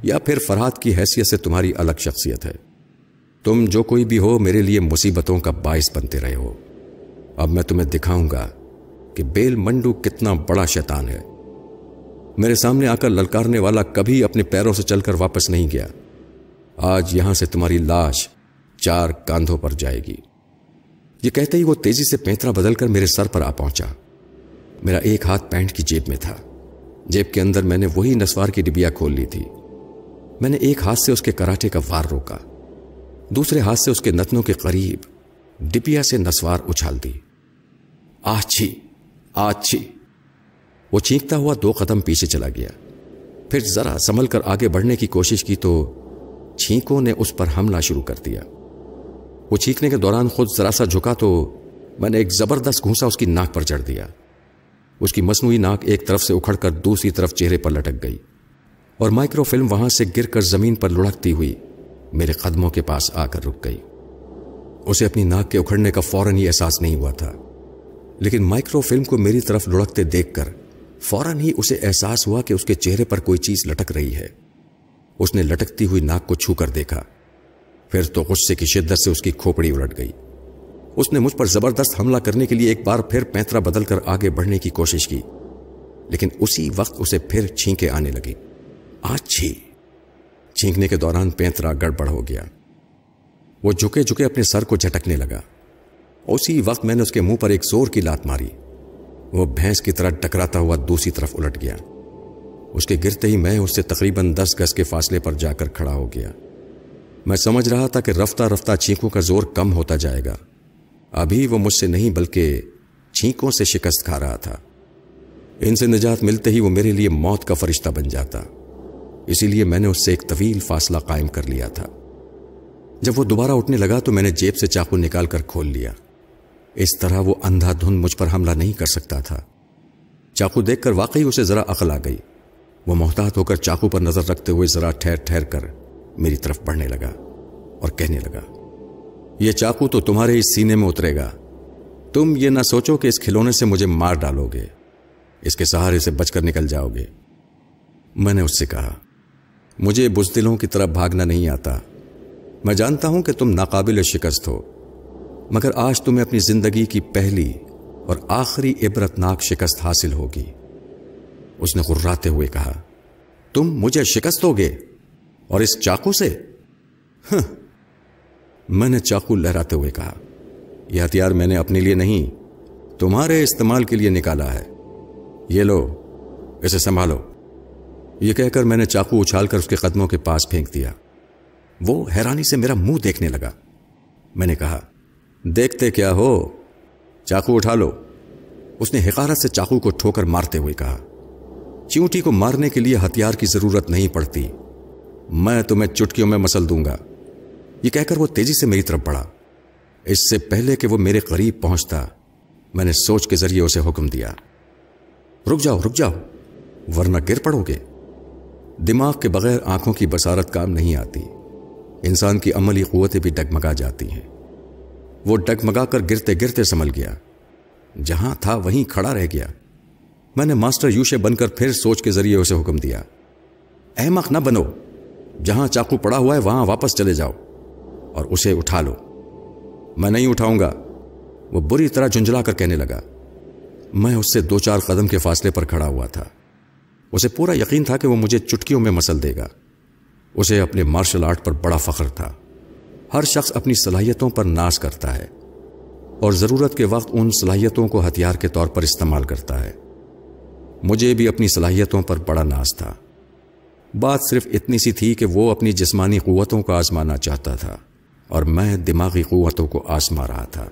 یا پھر فرحات کی حیثیت سے تمہاری الگ شخصیت ہے۔ تم جو کوئی بھی ہو، میرے لیے مصیبتوں کا باعث بنتے رہے ہو۔ اب میں تمہیں دکھاؤں گا کہ بیل منڈو کتنا بڑا شیطان ہے۔ میرے سامنے آ کر للکارنے والا کبھی اپنے پیروں سے چل کر واپس نہیں گیا۔ آج یہاں سے تمہاری لاش چار کاندھوں پر جائے گی۔ یہ کہتے ہی وہ تیزی سے پینترا بدل کر میرے سر پر آ پہنچا۔ میرا ایک ہاتھ پینٹ کی جیب میں تھا۔ جیب کے اندر میں نے وہی نسوار کی ڈبیا کھول لی تھی۔ میں نے ایک ہاتھ سے اس کے کراٹے کا وار روکا۔ دوسرے ہاتھ سے اس کے نتنوں کے قریب ڈبیا سے نسوار اچھال دی۔ آچھی آچھی۔ وہ چینکتا ہوا دو قدم پیچھے چلا گیا۔ پھر ذرا سنبھل کر آگے بڑھنے کی کوشش کی تو چھینکوں نے اس پر حملہ شروع کر دیا۔ وہ چھینکنے کے دوران خود ذرا سا جھکا تو میں نے ایک زبردست گھونسا اس کی ناک پر چڑھ دیا۔ اس کی مصنوعی ناک ایک طرف سے اکھڑ کر دوسری طرف چہرے پر لٹک گئی اور مائکرو فلم وہاں سے گر کر زمین پر لڑکتی ہوئی میرے قدموں کے پاس آ کر رک گئی۔ اسے اپنی ناک کے اکھڑنے کا فوراً ہی احساس نہیں ہوا تھا، لیکن مائکرو فلم کو میری طرف لڑکتے دیکھ کر فوراً ہی اسے احساس ہوا کہ اس کے چہرے پر کوئی چیز لٹک رہی ہے۔ اس نے لٹکتی ہوئی ناک کو چھو کر دیکھا۔ پھر تو غصے کی شدت سے اس کی کھوپڑی الٹ گئی۔ اس نے مجھ پر زبردست حملہ کرنے کے لیے ایک بار پھر پینترا بدل کر آگے بڑھنے کی کوشش کی۔ لیکن اسی وقت اسے پھر چھینکے آنے لگی۔ آج چھی۔ چھینکنے کے دوران پینترا گڑبڑ ہو گیا۔ وہ جھکے جھکے اپنے سر کو جھٹکنے لگا۔ اسی وقت میں نے اس کے منہ پر ایک زور کی لات ماری۔ وہ بھینس کی طرح ٹکراتا ہوا دوسری طرف الٹ گیا۔ اس کے گرتے ہی میں اس سے تقریباً دس گز کے فاصلے پر جا کر کھڑا ہو گیا۔ میں سمجھ رہا تھا کہ رفتہ رفتہ چینکوں کا زور کم ہوتا جائے گا۔ ابھی وہ مجھ سے نہیں بلکہ چھینکوں سے شکست کھا رہا تھا۔ ان سے نجات ملتے ہی وہ میرے لیے موت کا فرشتہ بن جاتا۔ اسی لیے میں نے اس سے ایک طویل فاصلہ قائم کر لیا تھا۔ جب وہ دوبارہ اٹھنے لگا تو میں نے جیب سے چاقو نکال کر کھول لیا۔ اس طرح وہ اندھا دھند مجھ پر حملہ نہیں کر سکتا تھا۔ چاقو دیکھ کر واقعی اسے ذرا عقل آ گئی۔ وہ محتاط ہو کر چاقو پر نظر رکھتے ہوئے ذرا ٹھہر ٹھہر کر میری طرف بڑھنے لگا اور کہنے لگا، یہ چاقو تو تمہارے اس سینے میں اترے گا۔ تم یہ نہ سوچو کہ اس کھلونے سے مجھے مار ڈالو گے۔ اس کے سہارے سے بچ کر نکل جاؤ گے۔ میں نے اس سے کہا، مجھے بزدلوں کی طرف بھاگنا نہیں آتا۔ میں جانتا ہوں کہ تم ناقابل شکست ہو۔ مگر آج تمہیں اپنی زندگی کی پہلی اور آخری عبرتناک شکست حاصل ہوگی۔ اس نے غراتے ہوئے کہا، تم مجھے شکست ہوگے اور اس چاقو سے؟ ہاں۔ میں نے چاقو لہراتے ہوئے کہا، یہ ہتھیار میں نے اپنے لیے نہیں، تمہارے استعمال کے لیے نکالا ہے۔ یہ لو، اسے سنبھالو۔ یہ کہہ کر میں نے چاقو اچھال کر اس کے قدموں کے پاس پھینک دیا۔ وہ حیرانی سے میرا منہ دیکھنے لگا۔ میں نے کہا دیکھتے کیا ہو؟ چاقو اٹھا لو۔ اس نے حقارت سے چاقو کو ٹھوکر مارتے ہوئے کہا، چیونٹی کو مارنے کے لیے ہتھیار کی ضرورت نہیں پڑتی۔ میں تمہیں چٹکیوں میں مسل دوں گا۔ یہ کہہ کر وہ تیزی سے میری طرف بڑھا۔ اس سے پہلے کہ وہ میرے قریب پہنچتا، میں نے سوچ کے ذریعے اسے حکم دیا۔ رک جاؤ رک جاؤ، ورنہ گر پڑو گے۔ دماغ کے بغیر آنکھوں کی بسارت کام نہیں آتی۔ انسان کی عملی قوتیں بھی ڈگمگا جاتی ہیں۔ وہ ڈگمگا کر گرتے گرتے سنبھل گیا۔ جہاں تھا وہیں کھڑا رہ گیا۔ میں نے ماسٹر یوشے بن کر پھر سوچ کے ذریعے اسے حکم دیا۔ احمق نہ بنو، جہاں چاقو پڑا ہوا ہے وہاں واپس چلے جاؤ اور اسے اٹھا لو۔ میں نہیں اٹھاؤں گا۔ وہ بری طرح جنجلا کر کہنے لگا۔ میں اس سے دو چار قدم کے فاصلے پر کھڑا ہوا تھا۔ اسے پورا یقین تھا کہ وہ مجھے چٹکیوں میں مسل دے گا۔ اسے اپنے مارشل آرٹ پر بڑا فخر تھا۔ ہر شخص اپنی صلاحیتوں پر ناز کرتا ہے اور ضرورت کے وقت ان صلاحیتوں کو ہتھیار کے طور پر استعمال کرتا ہے۔ مجھے بھی اپنی صلاحیتوں پر بڑا ناز تھا۔ بات صرف اتنی سی تھی کہ وہ اپنی جسمانی قوتوں کو آزمانا چاہتا تھا اور میں دماغی قوتوں کو آزما رہا تھا۔